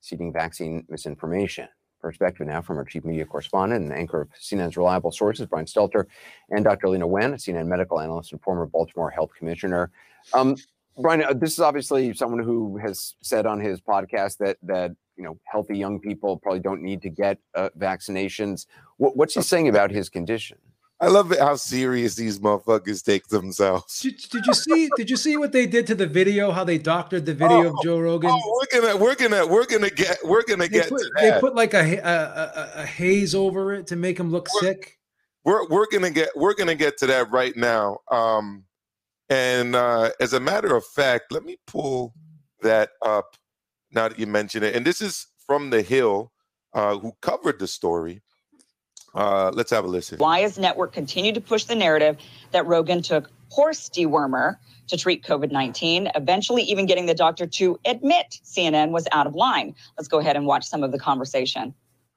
seeding vaccine misinformation. Perspective now from our chief media correspondent and anchor of CNN's reliable sources, Brian Stelter, and Dr. Leana Wen, a CNN medical analyst and former Baltimore Health Commissioner. Um, Brian, uh, this is obviously someone who has said on his podcast that that you know healthy young people probably don't need to get uh, vaccinations. What, what's he saying about his condition? I love it how serious these motherfuckers take themselves. Did, did you see? Did you see what they did to the video? How they doctored the video of Joe Rogan? Oh, we're gonna, we're gonna, we're gonna get, we're gonna they get put, to they put like a, a, a, a haze over it to make him look sick. we're we're gonna get we're gonna get to that right now. Um, and uh, as a matter of fact, let me pull that up now that you mention it. And this is from the Hill, uh, who covered the story. Uh, let's have a listen. Why has network continued to push the narrative that Rogan took horse dewormer to treat COVID 19, eventually, even getting the doctor to admit CNN was out of line? Let's go ahead and watch some of the conversation.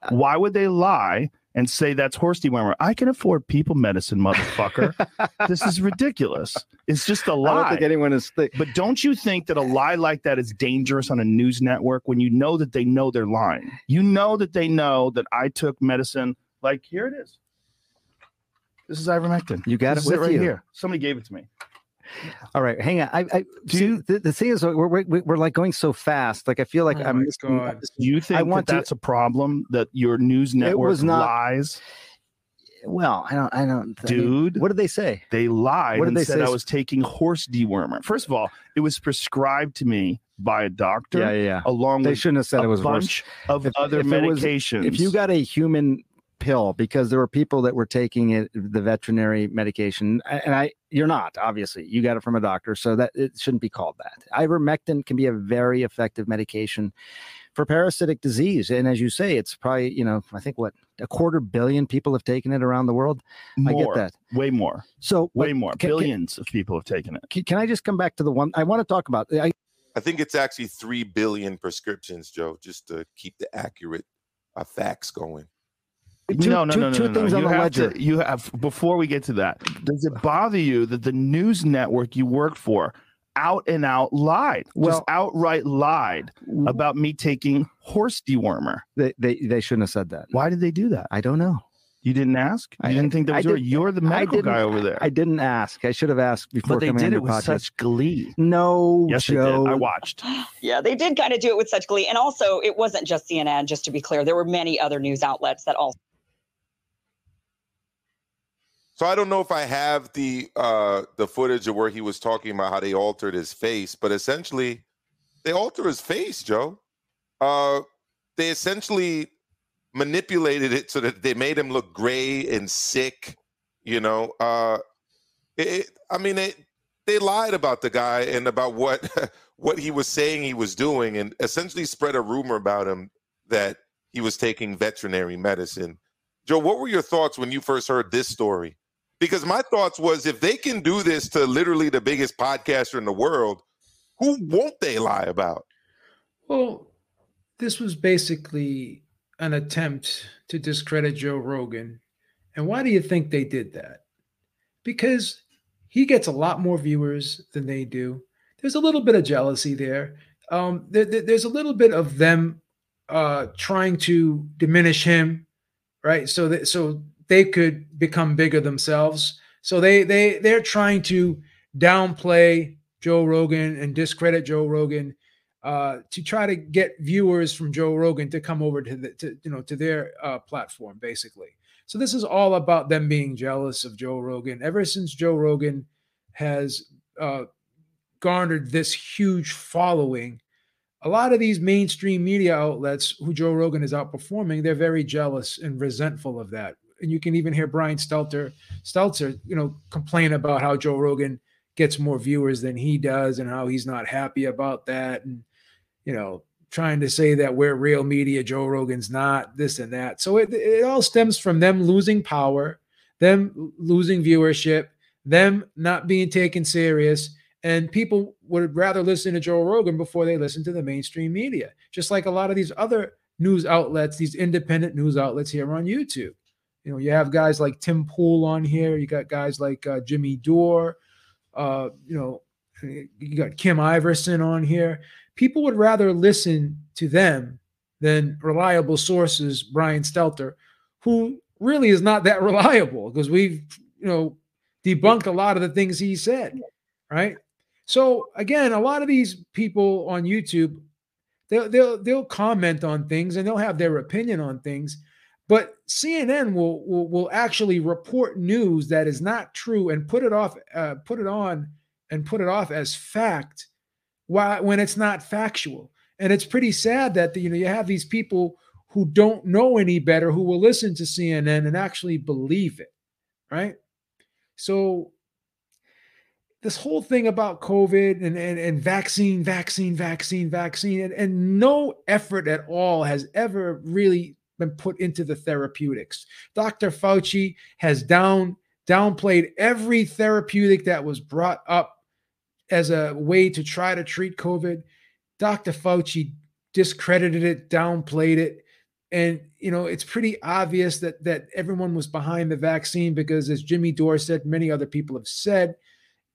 Why would they lie and say that's horse dewormer? I can afford people medicine, motherfucker. this is ridiculous. It's just a lie. I don't think anyone is. Th- but don't you think that a lie like that is dangerous on a news network when you know that they know they're lying? You know that they know that I took medicine. Like here it is. This is ivermectin. You got This it with right you. here. Somebody gave it to me. All right, hang on. I, I see. The, the thing is, we're, we're we're like going so fast. Like I feel like Oh I'm. God. You think I that want to- that's a problem that your news network was not- lies? Well, I don't. I don't. I mean, Dude, what did they say? They lied What did and they said say? I was taking horse dewormer. First of all, it was prescribed to me by a doctor. Yeah, yeah. Along They with shouldn't have said a it was bunch of If- other if it was- medications. if you got a human pill because there were people that were taking it, the veterinary medication, and I, you're not obviously. You got it from a doctor, so that it shouldn't be called that. Ivermectin can be a very effective medication for parasitic disease, and as you say, it's probably you know I think what a quarter billion people have taken it around the world. I get that. Way more. So way but more. can- can- Billions of people have taken it. Can, can I just come back to the one I want to talk about? I, I think it's actually three billion prescriptions, Joe, just to keep the accurate uh, facts going. No, no, no, no, no, no. things on You the have ledger. to. You have before we get to that. Does it bother you that the news network you work for out and out lied, just outright lied about me taking horse dewormer? They they they shouldn't have said that. Why did they do that? I don't know. You didn't ask. You I- didn't think that was your. You're the medical guy over there. I didn't ask. I should have asked before but they coming did it with podcast. such glee. No, Yes, they Joe. did. I watched. Yeah, they did kind of do it with such glee. And also, it wasn't just CNN, just to be clear. There were many other news outlets that also. So I don't know if I have the uh the footage of where he was talking about how they altered his face, but essentially they alter his face, Joe. Uh they essentially manipulated it so that they made him look gray and sick, you know. Uh it, it- I mean they they lied about the guy and about what what he was saying he was doing and essentially spread a rumor about him that he was taking veterinary medicine. Joe, what were your thoughts when you first heard this story? Because my thoughts was if they can do this to literally the biggest podcaster in the world, who won't they lie about? Well, this was basically an attempt to discredit Joe Rogan. And why do you think they did that? Because he gets a lot more viewers than they do. There's a little bit of jealousy there. Um, there- there- there's a little bit of them uh, trying to diminish him, right? So that so they could become bigger themselves. So they they they're trying to downplay Joe Rogan and discredit Joe Rogan uh, to try to get viewers from Joe Rogan to come over to the to, you know to their uh, platform basically. So this is all about them being jealous of Joe Rogan. Ever since Joe Rogan has uh, garnered this huge following, a lot of these mainstream media outlets who Joe Rogan is outperforming, they're very jealous and resentful of that. And you can even hear Brian Stelter, Stelter, you know, complain about how Joe Rogan gets more viewers than he does and how he's not happy about that. And, you know, trying to say that we're real media, Joe Rogan's not, this and that. So it, it all stems from them losing power, them losing viewership, them not being taken serious. And people would rather listen to Joe Rogan before they listen to the mainstream media, just like a lot of these other news outlets, these independent news outlets here on YouTube. You know, you have guys like Tim Pool on here. You got guys like uh, Jimmy Dore. Uh, you know, you got Kim Iversen on here. People would rather listen to them than reliable sources, Brian Stelter, who really is not that reliable because we've, you know, debunked a lot of the things he said, right? So again, a lot of these people on YouTube, they'll they'll they'll comment on things and they'll have their opinion on things, but CNN will will, will actually report news that is not true and put it off, uh, put it on, and put it off as fact, when it's not factual. And it's pretty sad that you know you have these people who don't know any better who will listen to CNN and actually believe it, right? So this whole thing about COVID and, and, and vaccine, vaccine, vaccine, vaccine, and, and no effort at all has ever really been put into the therapeutics. Dr. Fauci has down downplayed every therapeutic that was brought up as a way to try to treat COVID. Dr. Fauci discredited it, downplayed it. And you know, it's pretty obvious that that everyone was behind the vaccine because as Jimmy Dore said, many other people have said,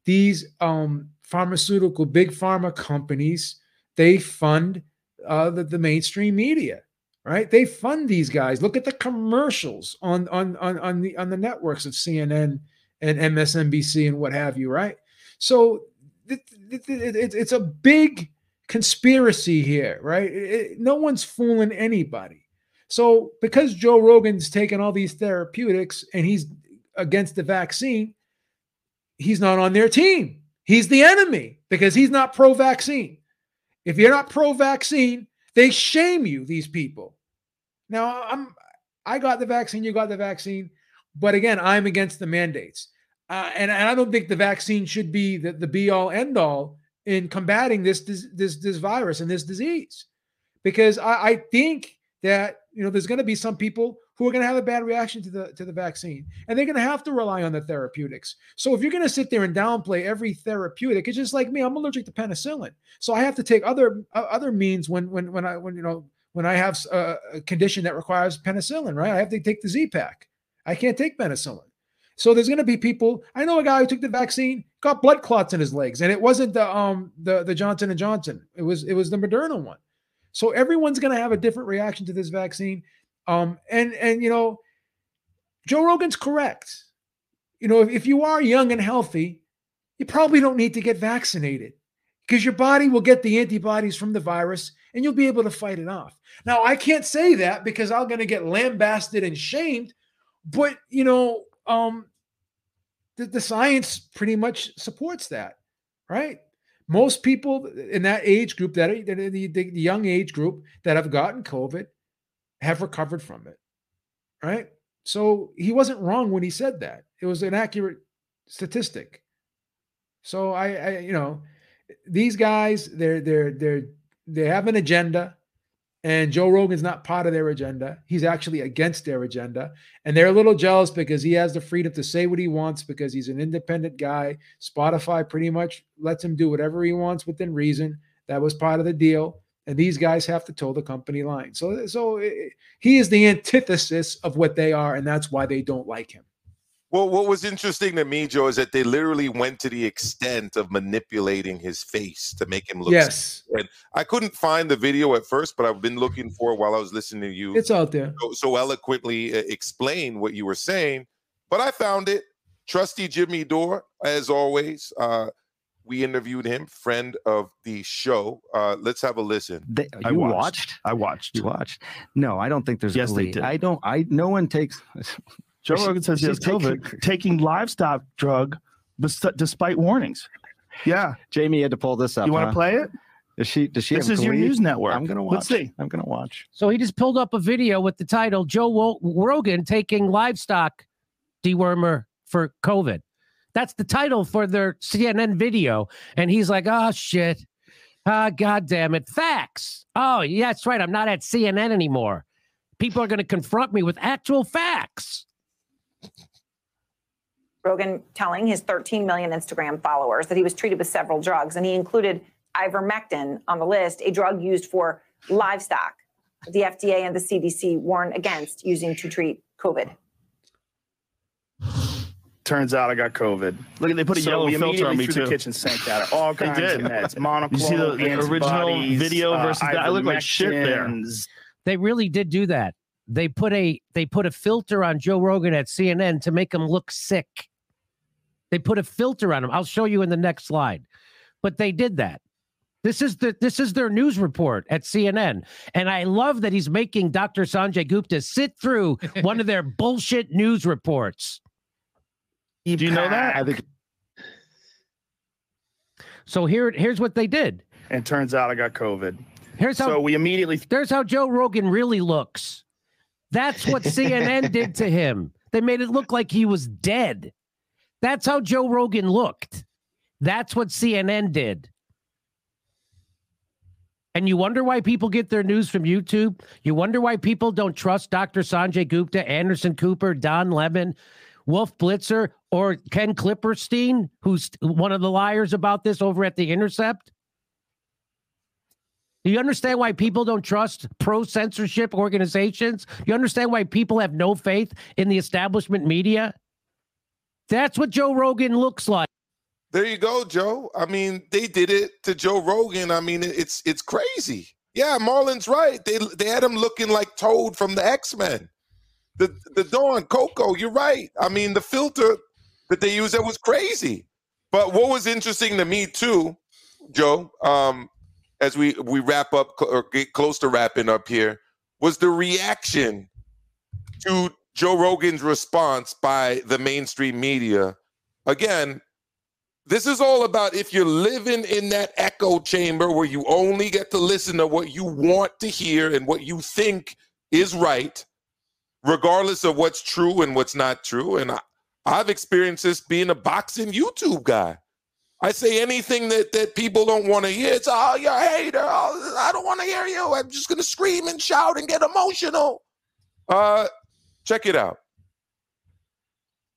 these um, pharmaceutical big pharma companies they fund uh, the, the mainstream media right they fund these guys look at the commercials on on on, on the on the networks of cnn and msnbc and what have you right so it, it, it, it- it's a big conspiracy here right no one's fooling anybody so because joe rogan's taking all these therapeutics and he's against the vaccine he's not on their team. He's the enemy because he's not pro vaccine. If you're not pro vaccine, they shame you, these people. Now, I'm I got the vaccine, you got the vaccine. But again, I'm against the mandates. Uh, and, and I don't think the vaccine should be the, the be all end all in combating this, this, this, this virus and this disease. Because I, I think that, you know, there's going to be some people who are going to have a bad reaction to the to the vaccine and they're going to have to rely on the therapeutics so if you're going to sit there and downplay every therapeutic it's just like me i'm allergic to penicillin so i have to take other uh, other means when when when i when you know when i have a, a condition that requires penicillin right? I have to take the Z-Pak i can't take penicillin. So there's going to be people i know a guy who took the vaccine got blood clots in his legs and it wasn't the um the the johnson and johnson. It was it was the moderna one. So everyone's going to have a different reaction to this vaccine. Um, and and you know, Joe Rogan's correct. You know, if, if you are young and healthy, you probably don't need to get vaccinated because your body will get the antibodies from the virus and you'll be able to fight it off. Now, I can't say that because I'm going to get lambasted and shamed, but you know, um, the, the science pretty much supports that, right? Most people in that age group, that the, the, the young age group that have gotten COVID, have recovered from it. Right. So he wasn't wrong when he said that. It was an accurate statistic. So I, I you know, these guys, they're they're they're they have an agenda, and Joe Rogan's not part of their agenda. He's actually against their agenda, and they're a little jealous because he has the freedom to say what he wants because he's an independent guy. Spotify pretty much lets him do whatever he wants within reason. That was part of the deal and these guys have to toe the company line. So, so it, he is the antithesis of what they are, and that's why they don't like him. Well, what was interesting to me, Joe, is that they literally went to the extent of manipulating his face to make him look. Yes. sick. And I couldn't find the video at first, but I've been looking for it while I was listening to you. It's out there. So, so eloquently uh, explain what you were saying, but I found it. Trusty Jimmy Dore, as always. Uh, we interviewed him, friend of the show. Uh, let's have a listen. They, I watched. watched. I watched. You watched. No, I don't think there's. Yes, a they did. I don't. I. No one takes. Joe She- Rogan says he has she's taking- taking livestock drug bes- despite warnings. Yeah. Jamie had to pull this up. You want to huh? play it? Does she? Does she? This have is your news network. I'm gonna watch. Let's see. I'm gonna watch. So he just pulled up a video with the title Joe Wo- Rogan taking livestock dewormer for COVID. That's the title for their CNN video. And he's like, oh, shit. Ah, God damn it. Facts. Oh, yeah, that's right. I'm not at CNN anymore. People are going to confront me with actual facts. Rogan telling his 13 million Instagram followers that he was treated with several drugs, and he included ivermectin on the list, a drug used for livestock. The FDA and the CDC warn against using to treat COVID. Turns out I got COVID. Look, they put a So yellow we filter on immediately me threw too. the kitchen sink at it. All kinds of meds, monoclonal You see the- the original antibodies, video uh, versus that? I look like shit there. They really did do that. They put a they put a filter on Joe Rogan at CNN to make him look sick. They put a filter on him. I'll show you in the next slide. But they did that. This is the this is their news report at CNN. And I love that he's making Dr. Sanjay Gupta sit through one of their bullshit news reports. Do you know that? I think So here here's what they did. And turns out I got COVID. Here's how So we immediately There's how Joe Rogan really looks. That's what CNN did to him. They made it look like he was dead. That's how Joe Rogan looked. That's what CNN did. And you wonder why people get their news from YouTube? You wonder why people don't trust Dr. Sanjay Gupta, Anderson Cooper, Don Lemon, Wolf Blitzer, or Ken Klippenstein, who's one of the liars about this over at The Intercept? Do you understand why people don't trust pro censorship organizations? You understand why people have no faith in the establishment media? That's what Joe Rogan looks like. There you go, Joe. I mean, they did it to Joe Rogan. I mean, it's it's crazy. Yeah, Marlon's right. They they had him looking like Toad from the X Men. The the Dawn Coco. You're right. I mean, the filter that they used that was crazy. But what was interesting to me too, Joe, um, as we we wrap up or get close to wrapping up here, was the reaction to Joe Rogan's response by the mainstream media. Again, this is all about if you're living in that echo chamber where you only get to listen to what you want to hear and what you think is right. regardless of what's true and what's not true. And I, I've experienced this being a boxing YouTube guy. I say anything that, that people don't want to hear. It's, oh, you're a hater. Oh, I don't want to hear you. I'm just going to scream and shout and get emotional. Uh, check it out.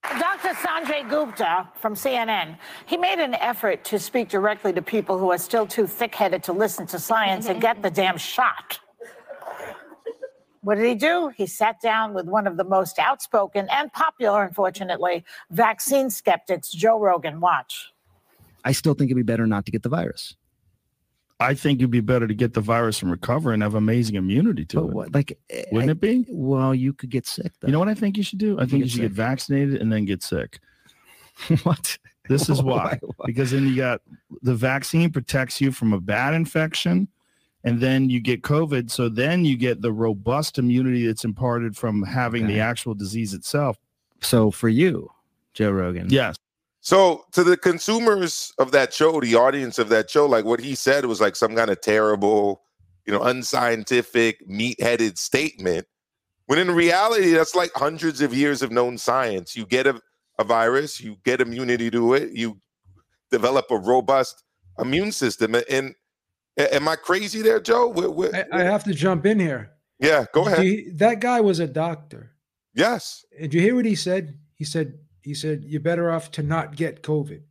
Dr. Sanjay Gupta from CNN, he made an effort to speak directly to people who are still too thick headed to listen to science and get the damn shot. What did he do? He sat down with one of the most outspoken and popular, unfortunately, vaccine skeptics, Joe Rogan. Watch. I still think it'd be better not to get the virus. I think it'd be better to get the virus and recover and have amazing immunity to But it. what, like, eh, Wouldn't I- it be? Well, you could get sick. Though. You know what I think you should do? I You think you should get vaccinated and then get sick. what? This is Why? why. Because then you got the vaccine protects you from a bad infection, and then you get COVID. So then you get the robust immunity that's imparted from having the actual disease itself. So for you, Joe Rogan. Yes. So to the consumers of that show, the audience of that show, like what he said was like some kind of terrible, you know, unscientific, meat-headed statement. When in reality, that's like hundreds of years of known science. You get a, a virus, you get immunity to it, you develop a robust immune system. And a- am I crazy there, Joe? I, I have to jump in here. yeah, go ahead. He- that guy was a doctor. Yes. Did you hear what he said? He said, he said, you're better off to not get COVID.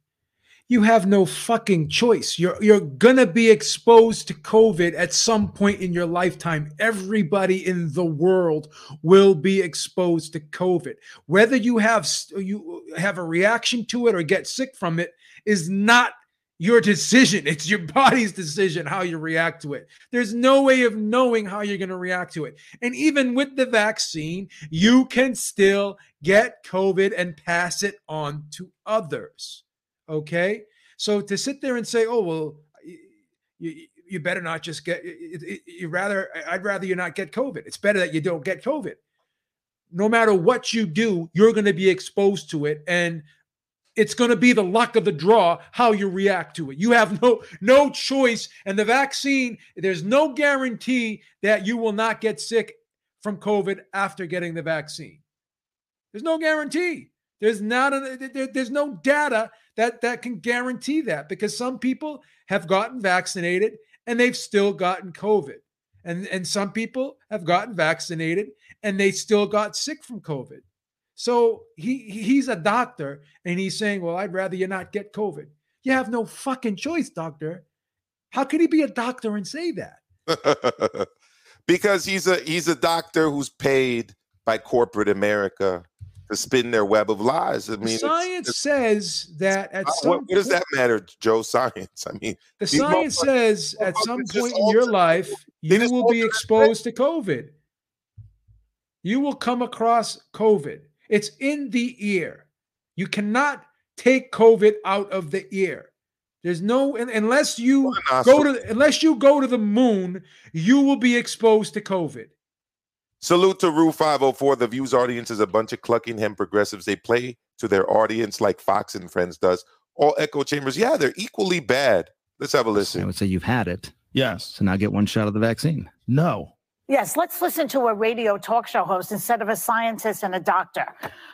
You have no fucking choice. You're you're gonna be exposed to COVID at some point in your lifetime. Everybody in the world will be exposed to COVID. Whether you have you have a reaction to it or get sick from it is not your decision. It's your body's decision how you react to it. There's no way of knowing how you're going to react to it. And even with the vaccine, you can still get COVID and pass it on to others. Okay. So to sit there and say, oh, well, you, you better not just get, you rather, I'd rather you not get COVID. It's better that you don't get COVID. No matter what you do, you're going to be exposed to it. And it's going to be the luck of the draw how you react to it. You have no no choice and the vaccine there's no guarantee that you will not get sick from COVID after getting the vaccine. There's no guarantee. There's not a, there- there's no data that that can guarantee that because some people have gotten vaccinated and they've still gotten COVID. And and some people have gotten vaccinated and they still got sick from COVID. So he he- he's a doctor and he's saying, "Well, I'd rather you not get COVID." You have no fucking choice, doctor. How could he be a doctor and say that? because he's a he's a doctor who's paid by corporate America to spin their web of lies. I mean, it's- science says that at some what, what does that matter, Joe? Science. I mean, The science says at some point in your life, you will be exposed to COVID. You will come across COVID. It's in the ear. You cannot take COVID out of the ear. There's no unless you go to unless you go to the moon, you will be exposed to COVID. Salute to Rue 504. The Views audience is a bunch of clucking hem progressives. They play to their audience like Fox and Friends does. All echo chambers, yeah, they're equally bad. Let's have a listen. I would say you've had it. Yes. So now get one shot of the vaccine. No. Yes, let's listen to a radio talk show host instead of a scientist and a doctor.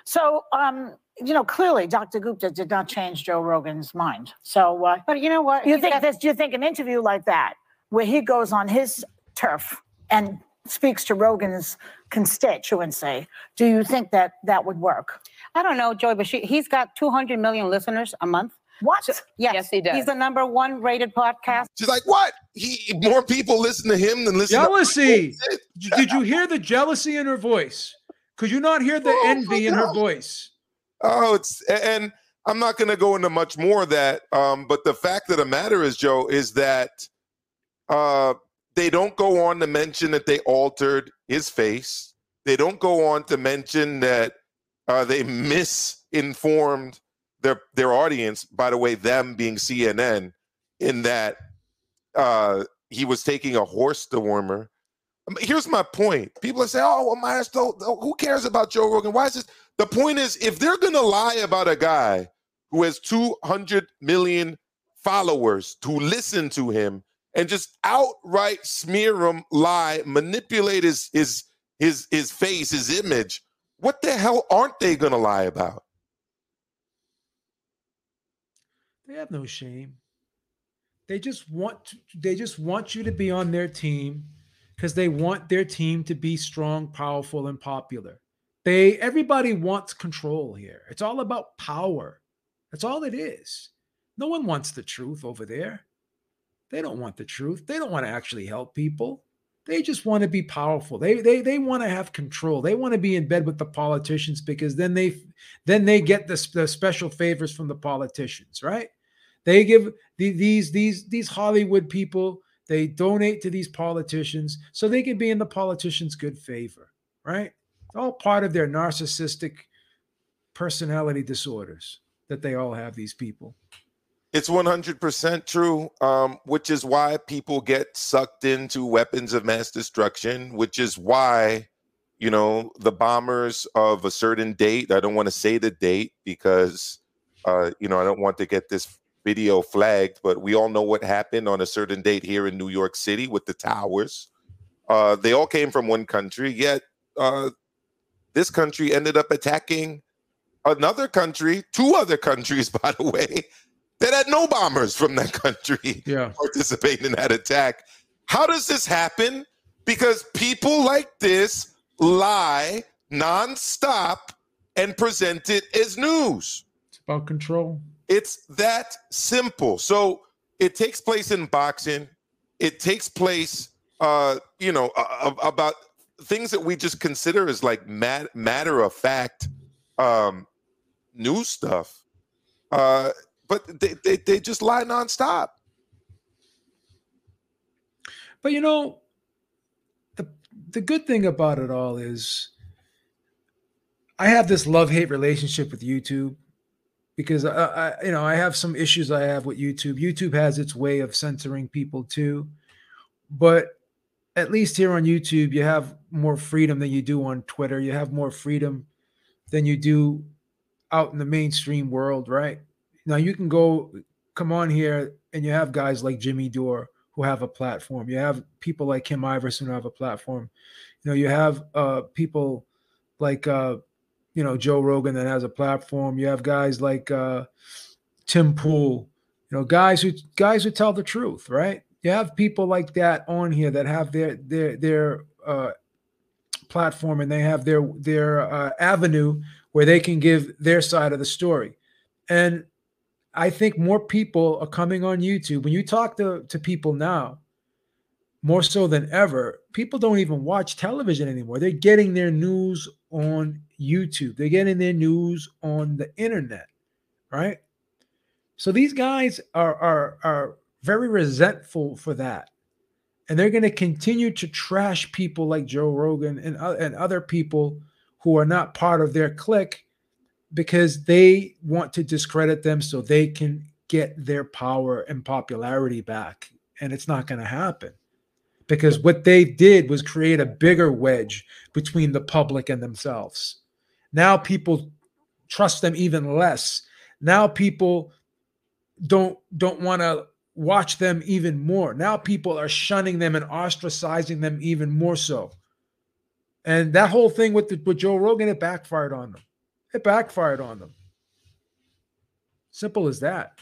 So, um, you know, clearly Dr. Gupta did not change Joe Rogan's mind. So, uh, but you know what? You think this? Do you think an interview like that, where he goes on his turf and speaks to Rogan's constituency, do you think that that would work? I don't know, Joy, but she, he's got 200 million listeners a month. What? yes, he does. He's the number one rated podcast. She's like, what? He more people listen to him than listen to." Jealousy. Did did you hear the jealousy in her voice? Could you not hear the envy in her voice? Oh, it's and I'm not going to go into much more of that. Um, but the fact of the matter is, Joe, is that uh, they don't go on to mention that they altered his face. They don't go on to mention that uh, they misinformed their their audience. By the way, them being CNN, in that uh, he was taking a horse dewormer. I mean, Here's my point. People are saying, "Oh, well, Maestro, who cares about Joe Rogan? Why is this?" The point is, if they're gonna lie about a guy who has 200 million followers to listen to him and just outright smear him, lie, manipulate his his his his face, his image. What the hell aren't they to lie about? They have no shame. They just want to, they just want you to be on their team because they want their team to be strong, powerful, and popular. They everybody wants control here. It's all about power. That's all it is. No one wants the truth over there. They don't want the truth. They don't want to actually help people. They just want to be powerful. They they they want to have control. They want to be in bed with the politicians because then they then they get the, the special favors from the politicians, right? They give the, these these these Hollywood people they donate to these politicians so they can be in the politicians' good favor, right? It's all part of their narcissistic personality disorders that they all have. These people. It's 100% true, um, which is why people get sucked into weapons of mass destruction, which is why, you know, the bombers of a certain date, I don't want to say the date because, uh, you know, I don't want to get this video flagged, but we all know what happened on a certain date here in New York City with the towers. Uh, they all came from one country, yet uh, this country ended up attacking another country, two other countries, by the way, that had no bombers from that country yeah. participating in that attack. How does this happen? Because people like this lie nonstop and present it as news. It's about control. It's that simple. So it takes place in boxing. It takes place, uh, you know, about things that we just consider as like mat- matter of fact um, news stuff. Uh, but they, they, they just lie nonstop. But you know, the the good thing about it all is I have this love hate relationship with YouTube because I, I, you know I have some issues I have with YouTube. YouTube has its way of censoring people too, but at least here on YouTube you have more freedom than you do on Twitter. You have more freedom than you do out in the mainstream world, right? Now you can go come on here and you have guys like Jimmy Dore who have a platform. You have people like Kim Iversen who have a platform. You know, you have uh, people like uh, you know Joe Rogan that has a platform. You have guys like uh, Tim Pool. You know, guys who guys who tell the truth, right? You have people like that on here that have their their their uh, platform and they have their their uh, avenue where they can give their side of the story. And I think more people are coming on YouTube. When you talk to, to people now, more so than ever, people don't even watch television anymore. They're getting their news on YouTube, they're getting their news on the internet, right? So these guys are, are, are very resentful for that. And they're going to continue to trash people like Joe Rogan and, uh, and other people who are not part of their clique because they want to discredit them so they can get their power and popularity back. And it's not going to happen because what they did was create a bigger wedge between the public and themselves. Now people trust them even less. Now people don't don't want to watch them even more. Now people are shunning them and ostracizing them even more so. And that whole thing with the, with Joe Rogan, it backfired on them. It backfired on them. Simple as that.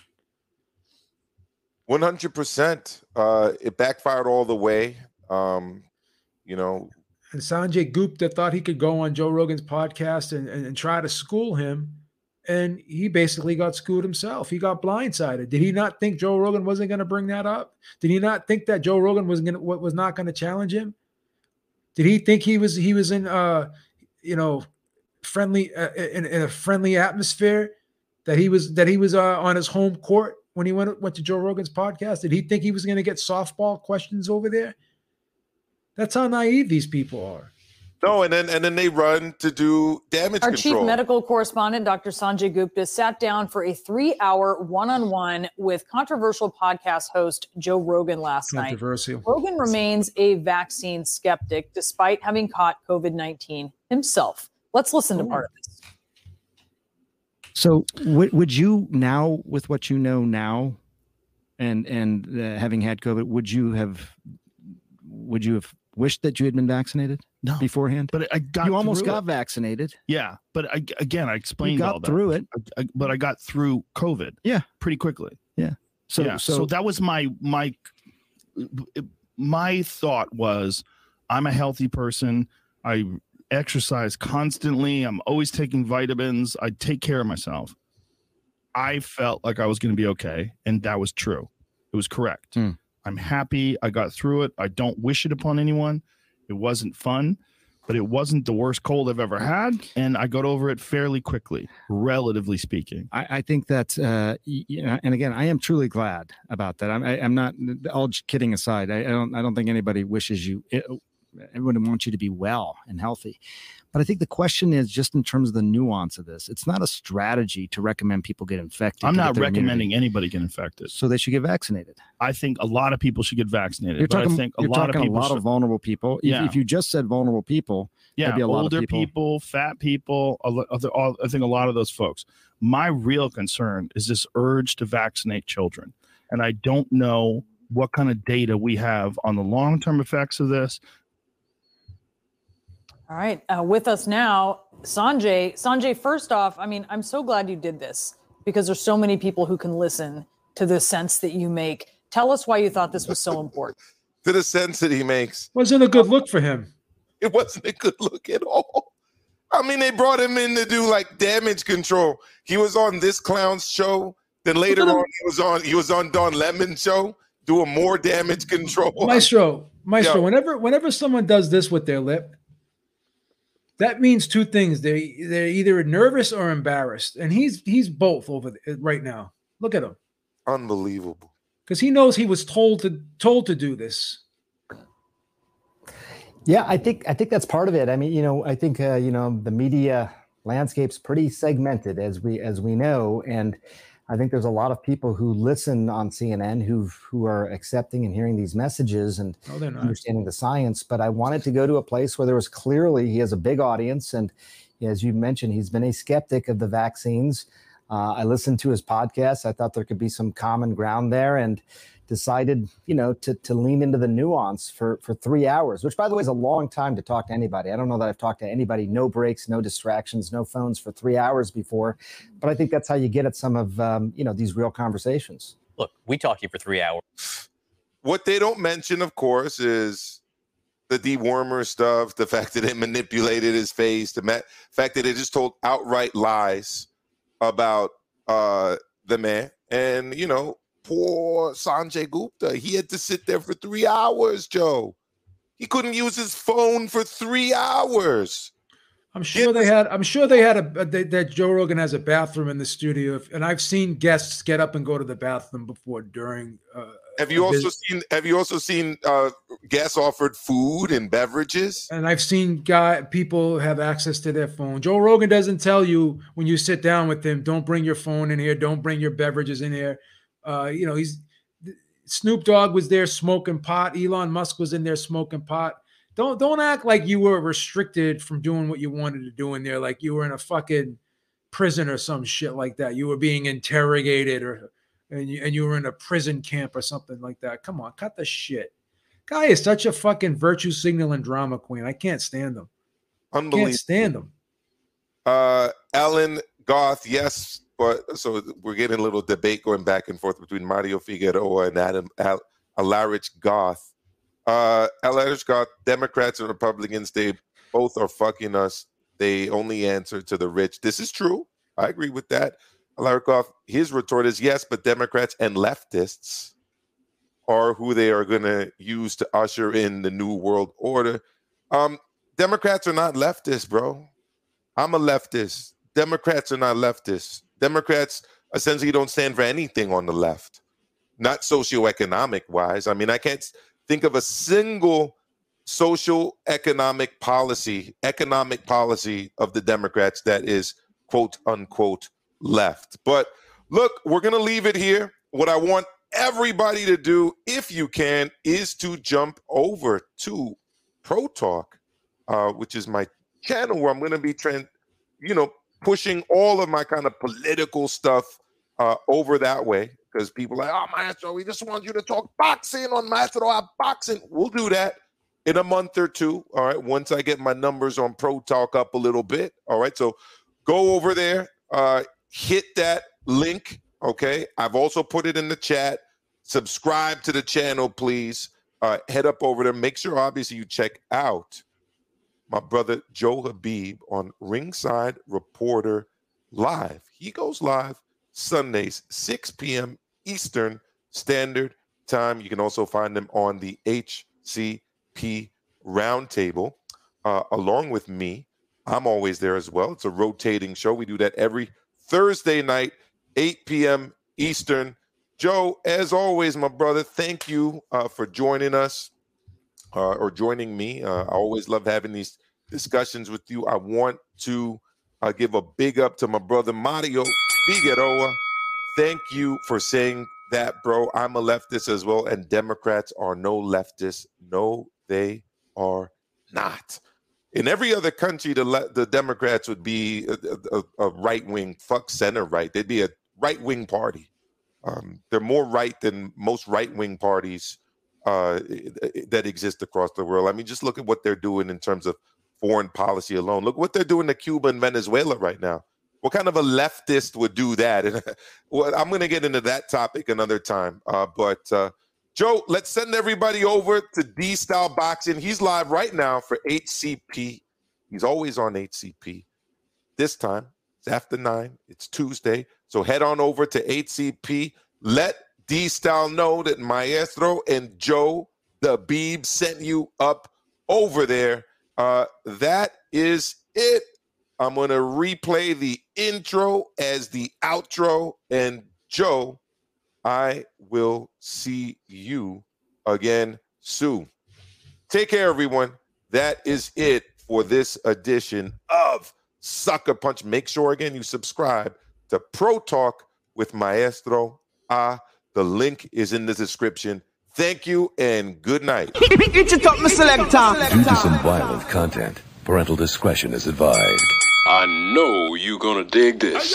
100%. Uh, it backfired all the way. Um, you know, And Sanjay Gupta thought he could go on Joe Rogan's podcast and, and, and try to school him. And he basically got schooled himself. He got blindsided. Did he not think Joe Rogan wasn't going to bring that up? Did he not think that Joe Rogan was going was not going to challenge him? Did he think he was he was in uh you know friendly uh, in, in a friendly atmosphere that he was that he was uh, on his home court when he went went to Joe Rogan's podcast? Did he think he was going to get softball questions over there? That's how naive these people are. no, and then and then they run to do damage Our control. chief medical correspondent, Dr. Sanjay Gupta, sat down for a three hour one on one with controversial podcast host Joe Rogan last night. Controversial. Rogan remains a vaccine skeptic despite having caught COVID 19 himself. Let's listen to part of this. So would would you now, with what you know now, and and uh, having had COVID, would you have would you have wish that you had been vaccinated no. beforehand? But I got you almost got it. vaccinated. Yeah, but I, again, I explained you got all that. through it. I- I- but I got through COVID. Yeah, pretty quickly. Yeah. So yeah, so, so, that was my my my thought was I'm a healthy person. I exercise constantly. I'm always taking vitamins. I take care of myself. I felt like I was going to be okay, and that was true. It was correct. Hmm. I'm happy. I got through it. I don't wish it upon anyone. It wasn't fun, but it wasn't the worst cold I've ever had, and I got over it fairly quickly, relatively speaking. I, I think that, uh, you know, and again, I am truly glad about that. I'm, I, I'm not all kidding aside. I, I don't, I don't think anybody wishes you, everyone wants you to be well and healthy. But I think the question is just in terms of the nuance of this. It's not a strategy to recommend people get infected. I'm not their immunity. recommending anybody get infected. So they should get vaccinated. I think a lot of people should get vaccinated. You're but talking, I think a you're lot of people a lot should, of vulnerable people. If, Yeah. if you just said vulnerable people, yeah, there'd be a lot older of people. people. fat people. other- all- I think a lot of those folks. My real concern is this urge to vaccinate children, and I don't know what kind of data we have on the long term effects of this. All right. Uh, with us now, Sanjay. Sanjay, first off, I mean, I'm so glad you did this because there's so many people who can listen to the sense that you make. Tell us why you thought this was so important. To the sense that he makes. Wasn't a good look for him. It wasn't a good look at all. I mean, they brought him in to do like damage control. He was on this clown's show. Then later on, he was on he was on Don Lemon's show doing more damage control. Maestro, Maestro, Yeah. whenever whenever someone does this with their lip, that means two things. They they're either nervous or embarrassed, and he's he's both over the, right now. Look at him, Unbelievable. because he knows he was told to told to do this. Yeah, I think I think that's part of it. I mean, you know, I think uh, you know the media landscape's pretty segmented as we as we know, and I think there's a lot of people who listen on CNN who who are accepting and hearing these messages and No, understanding the science. But I wanted to go to a place where there was clearly he has a big audience, and as you mentioned, he's been a skeptic of the vaccines. Uh, I listened to his podcast. I thought there could be some common ground there, and decided, you know, to to lean into the nuance for for three hours, which by the way is a long time to talk to anybody. I don't know that I've talked to anybody, no breaks, no distractions, no phones for three hours before, but I think that's how you get at some of um, you know these real conversations. Look, we talk you for three hours. What they don't mention, of course, is the dewormer stuff, the fact that it manipulated his face, the ma- fact that it just told outright lies about uh the man. And you know, poor Sanjay Gupta, he had to sit there for three hours, Joe. He couldn't use his phone for three hours. I'm sure they had. I'm sure they had a they, that Joe Rogan has a bathroom in the studio, and I've seen guests get up and go to the bathroom before during. Uh, Have you also visit. seen have you also seen uh guests offered food and beverages? And I've seen guy people have access to their phone. Joe Rogan doesn't tell you when you sit down with him, don't bring your phone in here, don't bring your beverages in here. Uh, you know, he's Snoop Dogg was there smoking pot. Elon Musk was in there smoking pot. Don't don't act like you were restricted from doing what you wanted to do in there, like you were in a fucking prison or some shit like that. You were being interrogated or and you, and you were in a prison camp or something like that. Come on, cut the shit. Guy is such a fucking virtue signaling drama queen. I can't stand him. Unbelievable. Can't stand him. Uh, Ellen Goth, yes, but so we're getting a little debate going back and forth between Mario Figueroa and Adam Al- Alarich Goth. Uh, Alarich Goth, Democrats and Republicans, they both are fucking us. They only answer to the rich. This is true. I agree with that. Alarich Goth, his retort is yes, but Democrats and leftists are who they are going to use to usher in the new world order. Um, Democrats are not leftists, bro. I'm a leftist. Democrats are not leftists. Democrats essentially don't stand for anything on the left, not socioeconomic wise. I mean, I can't think of a single social economic policy, economic policy of the Democrats that is quote unquote left. But look, we're going to leave it here. What I want everybody to do, if you can, is to jump over to Pro Talk, uh, which is my channel where I'm going to be trying, you know, pushing all of my kind of political stuff uh, over that way because people are like, oh, Maestro, we just want you to talk boxing on Maestro Boxing. We'll do that. in a month or two. All right. Once I get my numbers on Pro Talk up a little bit. All right. So go over there, uh, hit that link. Okay. I've also put it in the chat. Subscribe to the channel, please. Uh, head up over there. Make sure, obviously, you check out my brother Joe Habib on Ringside Reporter Live. He goes live Sundays, 6 p.m. Eastern Standard Time. You can also find him on the HCP Roundtable uh, along with me. I'm always there as well. It's a rotating show. We do that every Thursday night, 8 p.m. Eastern. Joe, as always, my brother, thank you uh, for joining us uh, or joining me. Uh, I always love having these discussions with you. I want to uh, give a big up to my brother Mario Figueroa. Thank you for saying that, bro. I'm a leftist as well, and Democrats are no leftists. No, they are not. In every other country, the le- the Democrats would be a, a, a right wing, fuck center right. They'd be a right wing party. Um, they're more right than most right wing parties uh, that exist across the world. I mean, just look at what they're doing in terms of foreign policy alone. Look what they're doing to Cuba and Venezuela right now. What kind of a leftist would do that? And well, I'm going to get into that topic another time. Uh, but uh, Joe, let's send everybody over to D Style Boxing. He's live right now for HCP. He's always on HCP. This time it's after nine. It's Tuesday. So head on over to HCP. Let D Style know that Maestro and Joe the Beeb sent you up over there. Uh, that is it. I'm going to replay the intro as the outro. And Joe, I will see you again soon. Take care, everyone. That is it for this edition of Sucker Punch. Make sure, again, you subscribe to Pro Talk with Maestro Ah. The link is in the description. Thank you and good night. Due to some violent content, parental discretion is advised. I know you're gonna dig this.